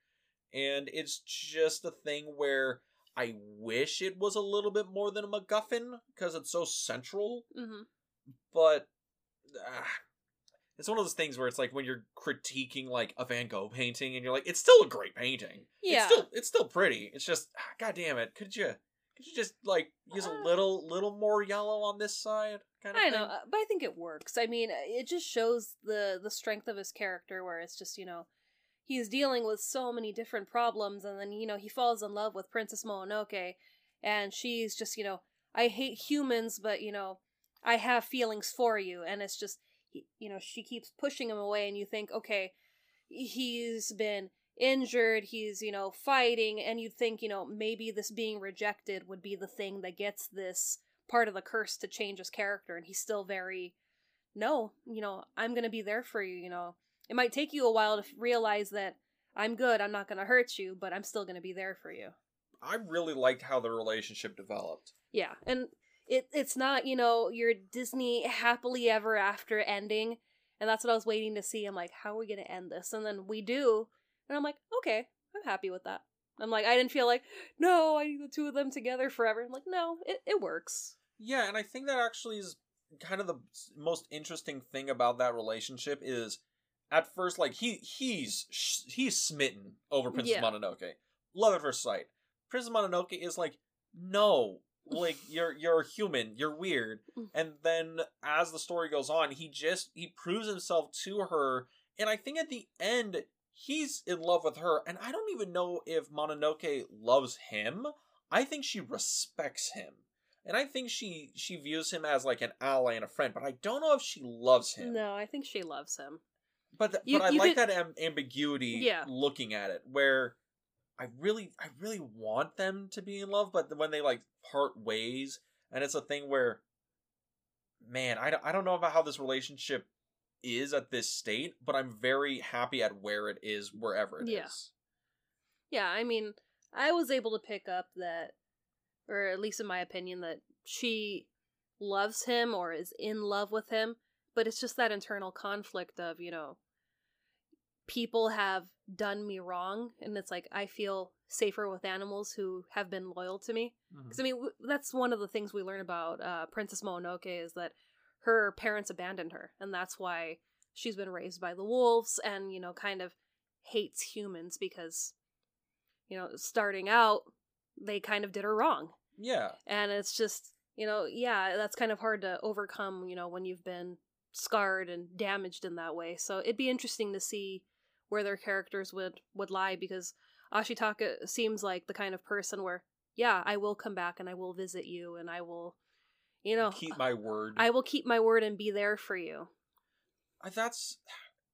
and it's just a thing where I wish it was a little bit more than a MacGuffin because it's so central, hmm but ah, it's one of those things where it's like when you're critiquing like a Van Gogh painting and you're like, it's still a great painting. Yeah. It's still it's still pretty. It's just ah, god damn it, could you could you just like use a Uh, little little more yellow on this side? Kind of I thing? know, uh, but I think it works. I mean, it just shows the the strength of his character, where it's just you know, he's dealing with so many different problems, and then you know he falls in love with Princess Mononoke, and she's just you know, I hate humans, but you know, I have feelings for you, and it's just you know she keeps pushing him away, and you think, okay, he's been injured, he's you know fighting, and you think you know maybe this being rejected would be the thing that gets this part of the curse to change his character and he's still very no you know i'm gonna be there for you you know it might take you a while to realize that i'm good i'm not gonna hurt you but i'm still gonna be there for you I really liked how the relationship developed. yeah and it it's not you know your disney happily ever after ending. And that's what i was waiting to see. I'm like how are we gonna end this? And then we do. And i'm like okay i'm happy with that. I'm like i didn't feel like no i need the two of them together forever. I'm like no it, it works. Yeah, and I think that actually is kind of the most interesting thing about that relationship is at first like he he's he's smitten over Princess Yeah. Mononoke. Love at first sight. Princess Mononoke is like no, like you're you're human, you're weird. Mm. And then as the story goes on, he just he proves himself to her and I think at the end he's in love with her and I don't even know if Mononoke loves him. I think she respects him. And I think she she views him as like an ally and a friend, but I don't know if she loves him. no i think she loves him But th- You- but I like could- that am- ambiguity Yeah. looking at it where I really I really want them to be in love, but when they like part ways and it's a thing where man, I don't, I don't know about how this relationship is at this state, but I'm very happy at where it is wherever it is. Yeah. Yeah, I mean, I was able to pick up that, or at least in my opinion, that she loves him or is in love with him, but it's just that internal conflict of, you know, people have done me wrong, and it's like I feel safer with animals who have been loyal to me. Because I mean, w- that's one of the things we learn about uh, Princess Mononoke is that her parents abandoned her, and that's why she's been raised by the wolves, and you know, kind of hates humans because, you know, starting out, they kind of did her wrong, Yeah. and it's just, you know, yeah, that's kind of hard to overcome, you know, when you've been scarred and damaged in that way. So it'd be interesting to see where their characters would would lie because Ashitaka seems like the kind of person where yeah, I will come back and I will visit you and I will you know Keep my word. I will keep my word and be there for you. That's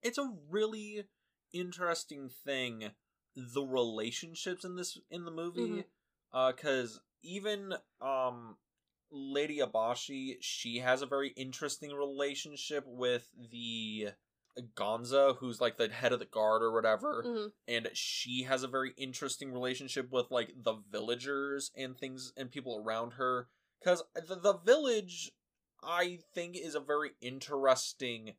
it's a really interesting thing the relationships in this in the movie Mhm. uh cuz even um Lady Eboshi she has a very interesting relationship with the Gonza who's like the head of the guard or whatever Mhm. and she has a very interesting relationship with like the villagers and things and people around her because the, the village i think is a very interesting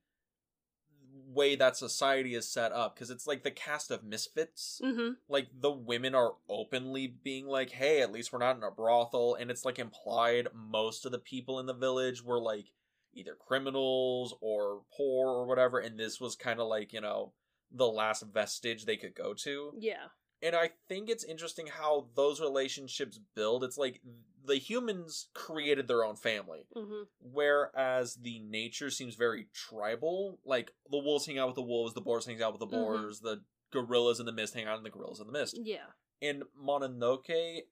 way that society is set up because it's like the cast of misfits Mhm. like the women are openly being like hey at least we're not in a brothel and it's like implied most of the people in the village were like either criminals or poor or whatever and this was kind of like you know the last vestige they could go to Yeah. and i think it's interesting how those relationships build it's like the humans created their own family Mhm. whereas the nature seems very tribal like the wolves hang out with the wolves the boars hang out with the Mhm. boars the gorillas in the mist hang out in the gorillas in the mist Yeah. and mononoke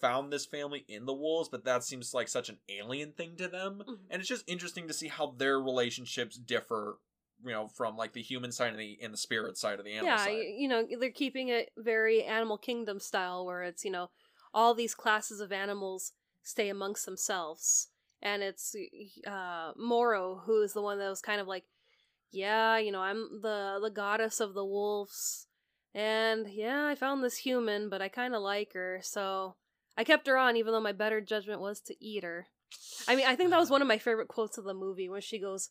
found this family in the wolves, but that seems like such an alien thing to them. Mhm. And it's just interesting to see how their relationships differ, you know, from like the human side and the and the spirit side of the animal yeah, side. you know, they're keeping it very Animal Kingdom style, where it's you know all these classes of animals stay amongst themselves, and it's uh, Moro who is the one that was kind of like, yeah, you know, I'm the the goddess of the wolves, and yeah, I found this human, but I kind of like her, so I kept her on, even though my better judgment was to eat her. I mean, I think that was one of my favorite quotes of the movie when she goes,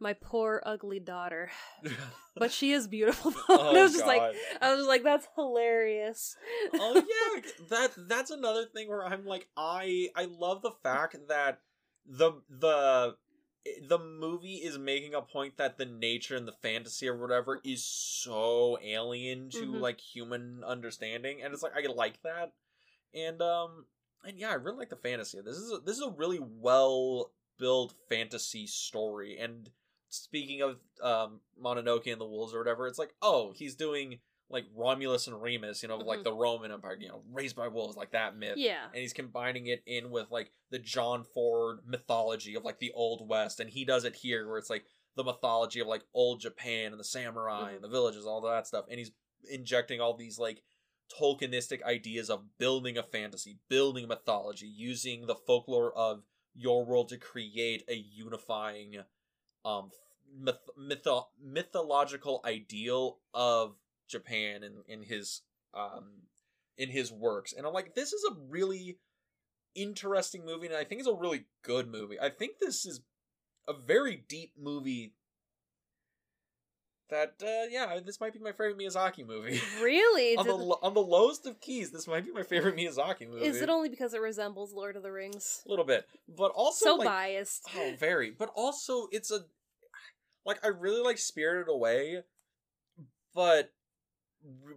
"My poor ugly daughter," *laughs* but she is beautiful. *laughs* Oh, I was just like, I was just like, that's hilarious. oh yeah, that that's another thing where I'm like, I I love the fact that the the the movie is making a point that the nature and the fantasy or whatever is so alien to Mhm. like human understanding, and it's like I like that, and um and yeah, I really like the fantasy. This is a, this is a really well built fantasy story, and speaking of um Mononoke and the Wolves or whatever, it's like oh he's doing like Romulus and Remus, you know, like Mhm. the Roman Empire, you know, raised by wolves, like that myth. Yeah. And he's combining it in with like the John Ford mythology of like the Old West, and he does it here where it's like the mythology of like old Japan and the samurai Mhm. and the villages, all that stuff, and he's injecting all these like Tolkienistic ideas of building a fantasy, building mythology, using the folklore of your world to create a unifying um myth, mytho- mythological ideal of Japan in in his um in his works. And I'm like this is a really interesting movie and I think it's a really good movie. I think this is a very deep movie that uh yeah, this might be my favorite Miyazaki movie. *laughs* Really? on the on the lowest of keys, this might be my favorite Miyazaki movie. is it only because it resembles Lord of the Rings? a little bit, but also So like, biased. Oh, very. But also, it's a like I really like Spirited Away, but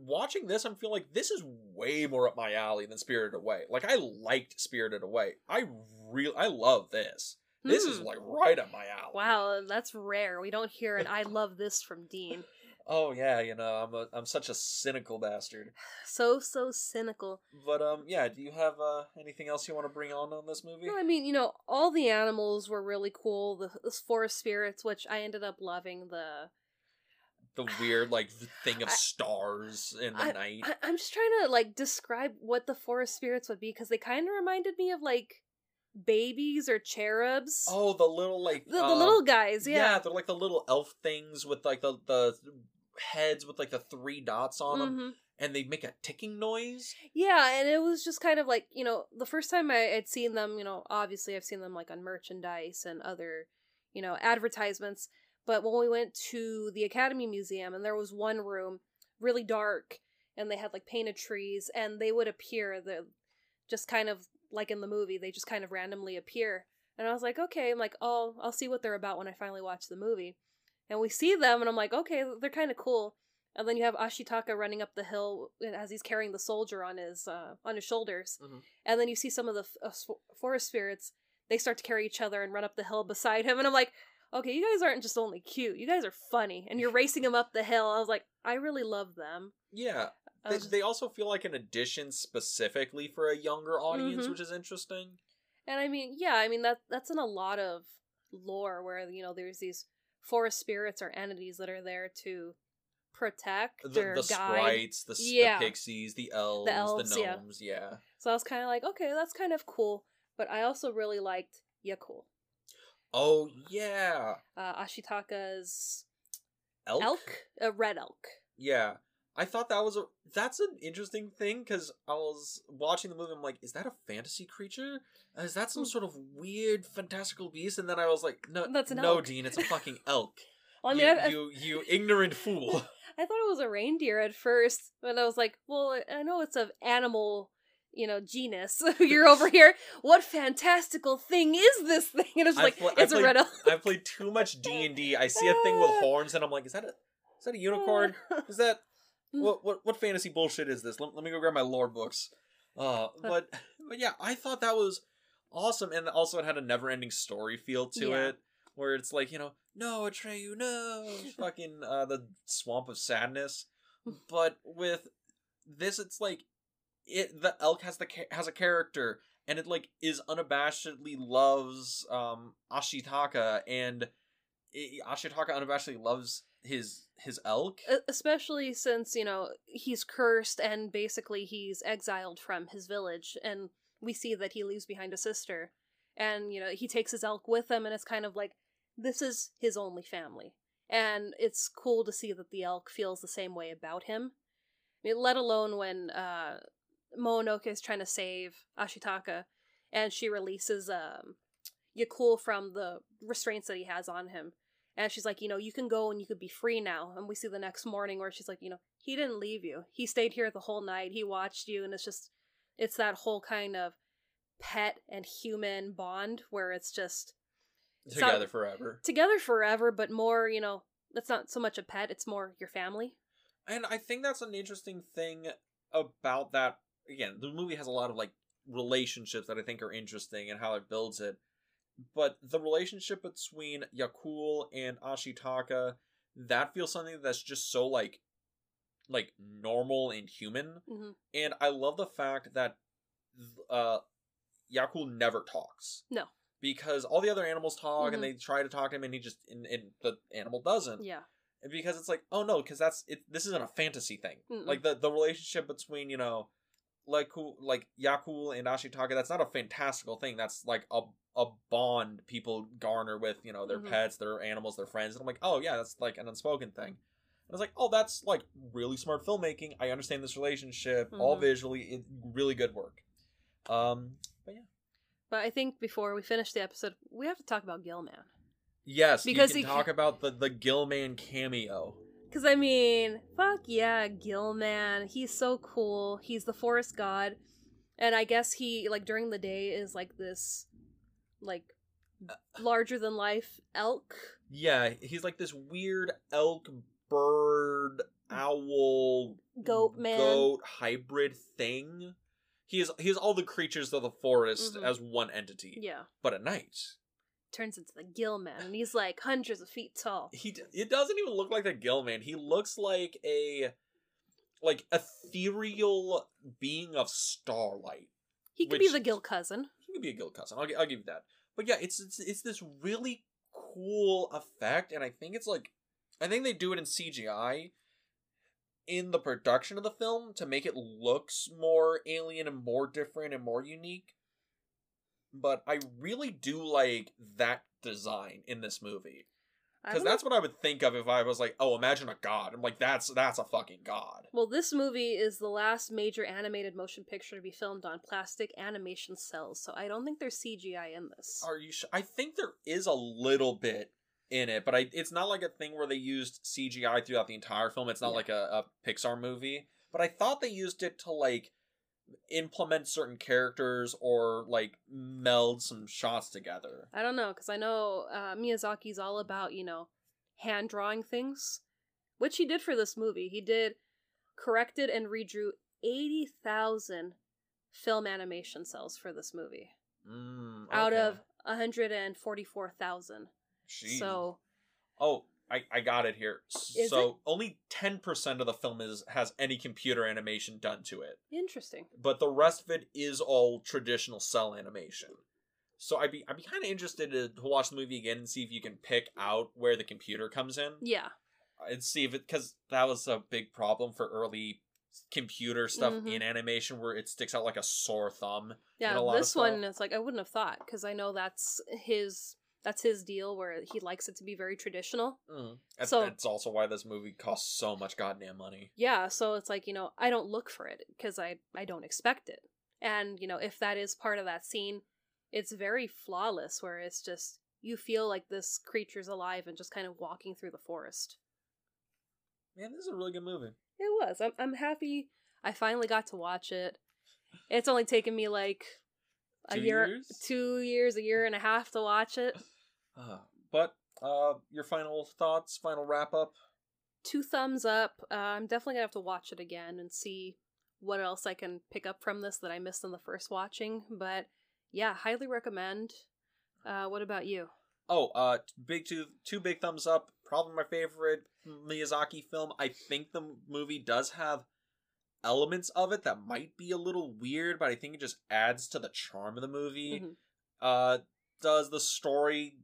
watching this, I'm feeling like this is way more up my alley than Spirited Away. Like I liked Spirited Away. I real I love this. This is Hmm. like right up my alley. Wow, that's rare. We don't hear an I love this from Dean. *laughs* *sighs* Oh yeah, you know I'm a I'm such a cynical bastard. So so cynical. But um yeah, do you have uh anything else you want to bring on on this movie? No, I mean, you know, all the animals were really cool. The, the forest spirits, which I ended up loving. The The weird like *sighs* thing of I- stars in the night. I, I'm just trying to like describe what the forest spirits would be because they kind of reminded me of like babies or cherubs. Oh, the little like the, the um, little guys, yeah. they're like the little elf things with like the the heads with like the three dots on them, Mhm. and they make a ticking noise. Yeah, and it was just kind of like, you know, the first time I had seen them, you know, obviously I've seen them like on merchandise and other, you know, advertisements. But when we went to the Academy Museum and there was one room really dark and they had like painted trees and they would appear the just kind of like in the movie, they just kind of randomly appear. And I was like, okay, I'm like, oh, I'll see what they're about when I finally watch the movie. And we see them and I'm like, okay, they're kind of cool. And then you have Ashitaka running up the hill as he's carrying the soldier on his uh, on his shoulders. Mhm. And then you see some of the f- uh, forest spirits. They start to carry each other and run up the hill beside him. And I'm like, okay, you guys aren't just only cute. You guys are funny. And you're racing them up the hill. I was like, I really love them. Yeah, they, just- they also feel like an addition specifically for a younger audience, Mhm. which is interesting. and I mean, yeah, I mean that that's in a lot of lore where you know there's these forest spirits or entities that are there to protect The, or the guide. sprites, the, Yeah. the pixies, the elves, the, elves, yeah. gnomes. Yeah. So I was kind of like, okay, that's kind of cool. But I also really liked Yakul, Oh yeah, uh, Ashitaka's elk. elk, a red elk. Yeah. I thought that was a that's an interesting thing because I was watching the movie. I'm like, is that a fantasy creature? Is that some Hmm. sort of weird fantastical beast? And then I was like, no, That's an no, elk. Dean, it's a fucking *laughs* elk. Well, I mean, you, I, I- you you ignorant fool. *laughs* I thought it was a reindeer at first, but I was like, well, I know it's of animal, you know, genus. *laughs* You're over here. What fantastical thing is this thing? And it's I like, pla- I it's a played- red elk. I played too much D and I see a thing with horns, and I'm like, is that a is that a unicorn? Is that what what what fantasy bullshit is this? Let, let me go grab my lore books. Uh, but but yeah, I thought that was awesome, and also it had a never ending story feel to Yeah. it, where it's like you know, no Atreyu, no, *laughs* fucking uh, the swamp of sadness. But with this, it's like it the elk has the has a character and it like is unabashedly loves um Ashitaka and i Ashitaka unabashedly loves his his elk. Especially since you know he's cursed and basically he's exiled from his village and we see that he leaves behind a sister. And you know he takes his elk with him and it's kind of like this is his only family. And it's cool to see that the elk feels the same way about him. I mean, let alone when uh Mononoke is trying to save Ashitaka and she releases um Yakul from the restraints that he has on him and she's like, you know, you can go and you could be free now. And we see the next morning where she's like, you know, he didn't leave you. He stayed here the whole night. He watched you. And it's just, it's that whole kind of pet and human bond where it's just it's not- Together forever. together forever, but more, you know, that's not so much a pet, it's more your family. And I think that's an interesting thing about that. Again, the movie has a lot of like relationships that I think are interesting and how it builds it. But the relationship between Yakul and Ashitaka, that feels something that's just so like like normal and human. hmm And I love the fact that uh Yakul never talks. No. Because all the other animals talk Mhm. and they try to talk to him and he just and, and the animal doesn't Yeah. and because it's like oh no because that's it this isn't a fantasy thing Mm-mm. like the the relationship between you know like who like yakul and ashitaka that's not a fantastical thing. That's like a a bond people garner with you know their Mhm. pets their animals their friends. And i'm like oh yeah that's like an unspoken thing. And i was like oh that's like really smart filmmaking. I understand this relationship all Mhm. visually it, really good work. Um but yeah. But I think before we finish the episode, we have to talk about Gilman. yes Because you he can ca- talk about the the gilman cameo Because, I mean, fuck yeah, Gilman. He's so cool. He's the forest god. And I guess he, like, during the day is like this, like, larger than life elk. Yeah, he's like this weird elk, bird, owl, Goat man. goat hybrid thing. He is he is all the creatures of the forest Mhm. as one entity, Yeah. but at night. Turns into the Gilman. And he's like hundreds of feet tall. He it doesn't even look like the Gillman. He looks like a like ethereal being of starlight. He could be the Gil cousin. He could be a guild cousin. I'll, I'll give you that. But yeah, it's, it's it's this really cool effect, and I think it's like I think they do it in CGI in the production of the film to make it looks more alien and more different and more unique. But I really do like that design in this movie because that's what I would think of if I was like, oh, imagine a god. I'm like, that's that's a fucking god. Well, this movie is the last major animated motion picture to be filmed on plastic animation cels, so I don't think there's CGI in this. Are you sure? I think there is a little bit in it, but I it's not like a thing where they used CGI throughout the entire film. It's not Yeah. like a, a Pixar movie. But I thought they used it to like implement certain characters or like meld some shots together. I don't know, because I know uh, Miyazaki's all about, you know, hand drawing things, which he did for this movie. He did corrected and redrew 80,000 film animation cels for this movie Mm, out of 144,000. So, oh, I, I got it here. Is so only ten percent of the film is has any computer animation done to it. interesting. but the rest of it is all traditional cel animation. So I'd be I'd be kind of interested to, to watch the movie again and see if you can pick out where the computer comes in Yeah. and see if it because that was a big problem for early computer stuff Mhm. in animation where it sticks out like a sore thumb. Yeah, a lot of this one it's like I wouldn't have thought because I know that's his that's his deal where he likes it to be very traditional. Mm. That's, So- that's also why this movie costs so much goddamn money. Yeah, so it's like, you know, I don't look for it because I I don't expect it. And, you know, if that is part of that scene, it's very flawless where it's just you feel like this creature's alive and just kind of walking through the forest. Man, this is a really good movie. It was. I'm I'm happy I finally got to watch it. It's only taken me like a Two year years? 2 years, a year and a half to watch it. *laughs* Uh, but uh, your final thoughts, final wrap up. two thumbs up. Uh, I'm definitely gonna have to watch it again and see what else I can pick up from this that I missed in the first watching. But yeah, highly recommend. Uh, what about you? Oh, uh, big two, two big thumbs up. Probably my favorite Miyazaki film. I think the movie does have elements of it that might be a little weird, but I think it just adds to the charm of the movie. Mhm. Uh, does the story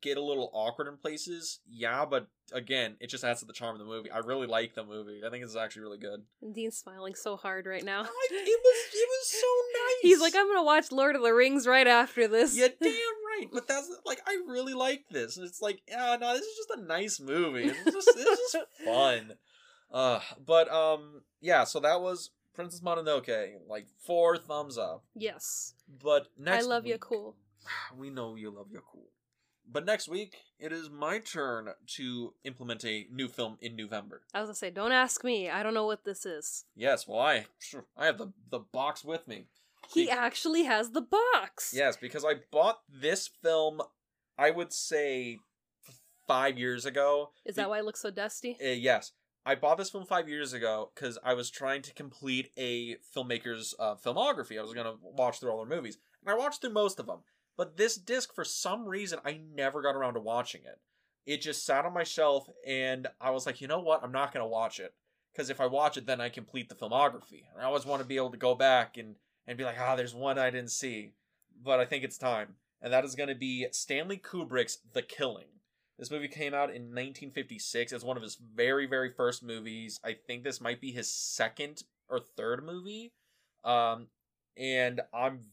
get a little awkward in places? Yeah, but again, it just adds to the charm of the movie. I really like the movie. I think it's actually really good. Dean's smiling so hard right now. I, it was it was so *laughs* nice. He's like, I'm gonna watch Lord of the Rings right after this. Yeah, *laughs* damn right. But that's like I really like this. And it's like, yeah, no, this is just a nice movie. It's just it's just *laughs* fun. Uh but um yeah, so that was Princess Mononoke. Like four thumbs up. yes. But next I love week, cool. *sighs* We know you love Yakul. But next week, it is my turn to implement a new film in November. I was gonna say, don't ask me. I don't know what this is. Yes, well, I I have the the box with me. He Be- actually has the box. Yes, because I bought this film. I would say five years ago. Is that why it looks so dusty? Uh, yes, I bought this film five years ago because I was trying to complete a filmmaker's uh, filmography. I was gonna watch through all their movies, and I watched through most of them. But this disc, for some reason, I never got around to watching it. It just sat on my shelf, and I was like, you know what? I'm not gonna watch it because if I watch it, then I complete the filmography. And I always want to be able to go back and and be like, ah, there's one I didn't see. But I think it's time, and that is going to be Stanley Kubrick's The Killing. This movie came out in 1956. It's one of his very, very first movies. I think this might be his second or third movie. Um, and I'm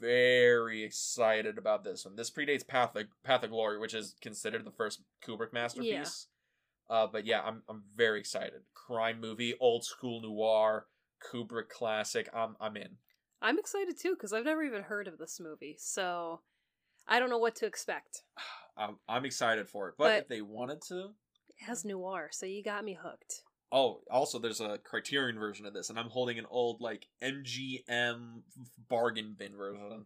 very excited about this one. This predates Path of, Path of Glory, which is considered the first Kubrick masterpiece. Uh, but yeah, I'm I'm very excited. Crime movie, old school noir, Kubrick classic. I'm I'm in. I'm excited too because I've never even heard of this movie, so I don't know what to expect. *sighs* I'm, I'm excited for it. But, But- if they wanted to, It has noir, so you got me hooked. Oh, also there's a Criterion version of this, and I'm holding an old like MGM bargain bin version. Uh-huh.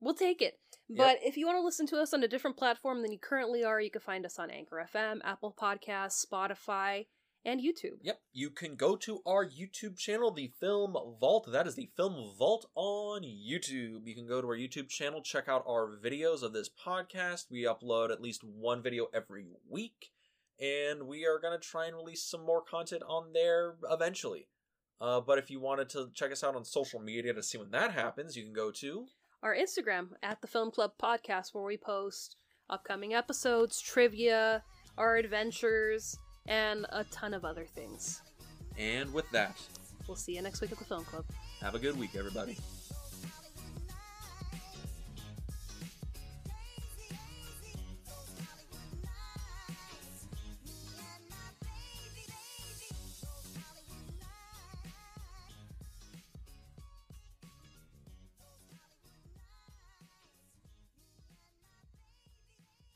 We'll take it. But if you want to listen to us on a different platform than you currently are, you can find us on Anchor FM, Apple Podcasts, Spotify, and YouTube. Yep, you can go to our YouTube channel, the Film Vault. That is the Film Vault on YouTube. You can go to our YouTube channel, check out our videos of this podcast. We upload at least one video every week, and we are going to try and release some more content on there eventually. Uh, but if you wanted to check us out on social media to see when that happens, you can go to Our Instagram at the Film Club Podcast, where we post upcoming episodes, trivia, our adventures, and a ton of other things. and with that, We'll see you next week at the Film Club. have a good week, everybody.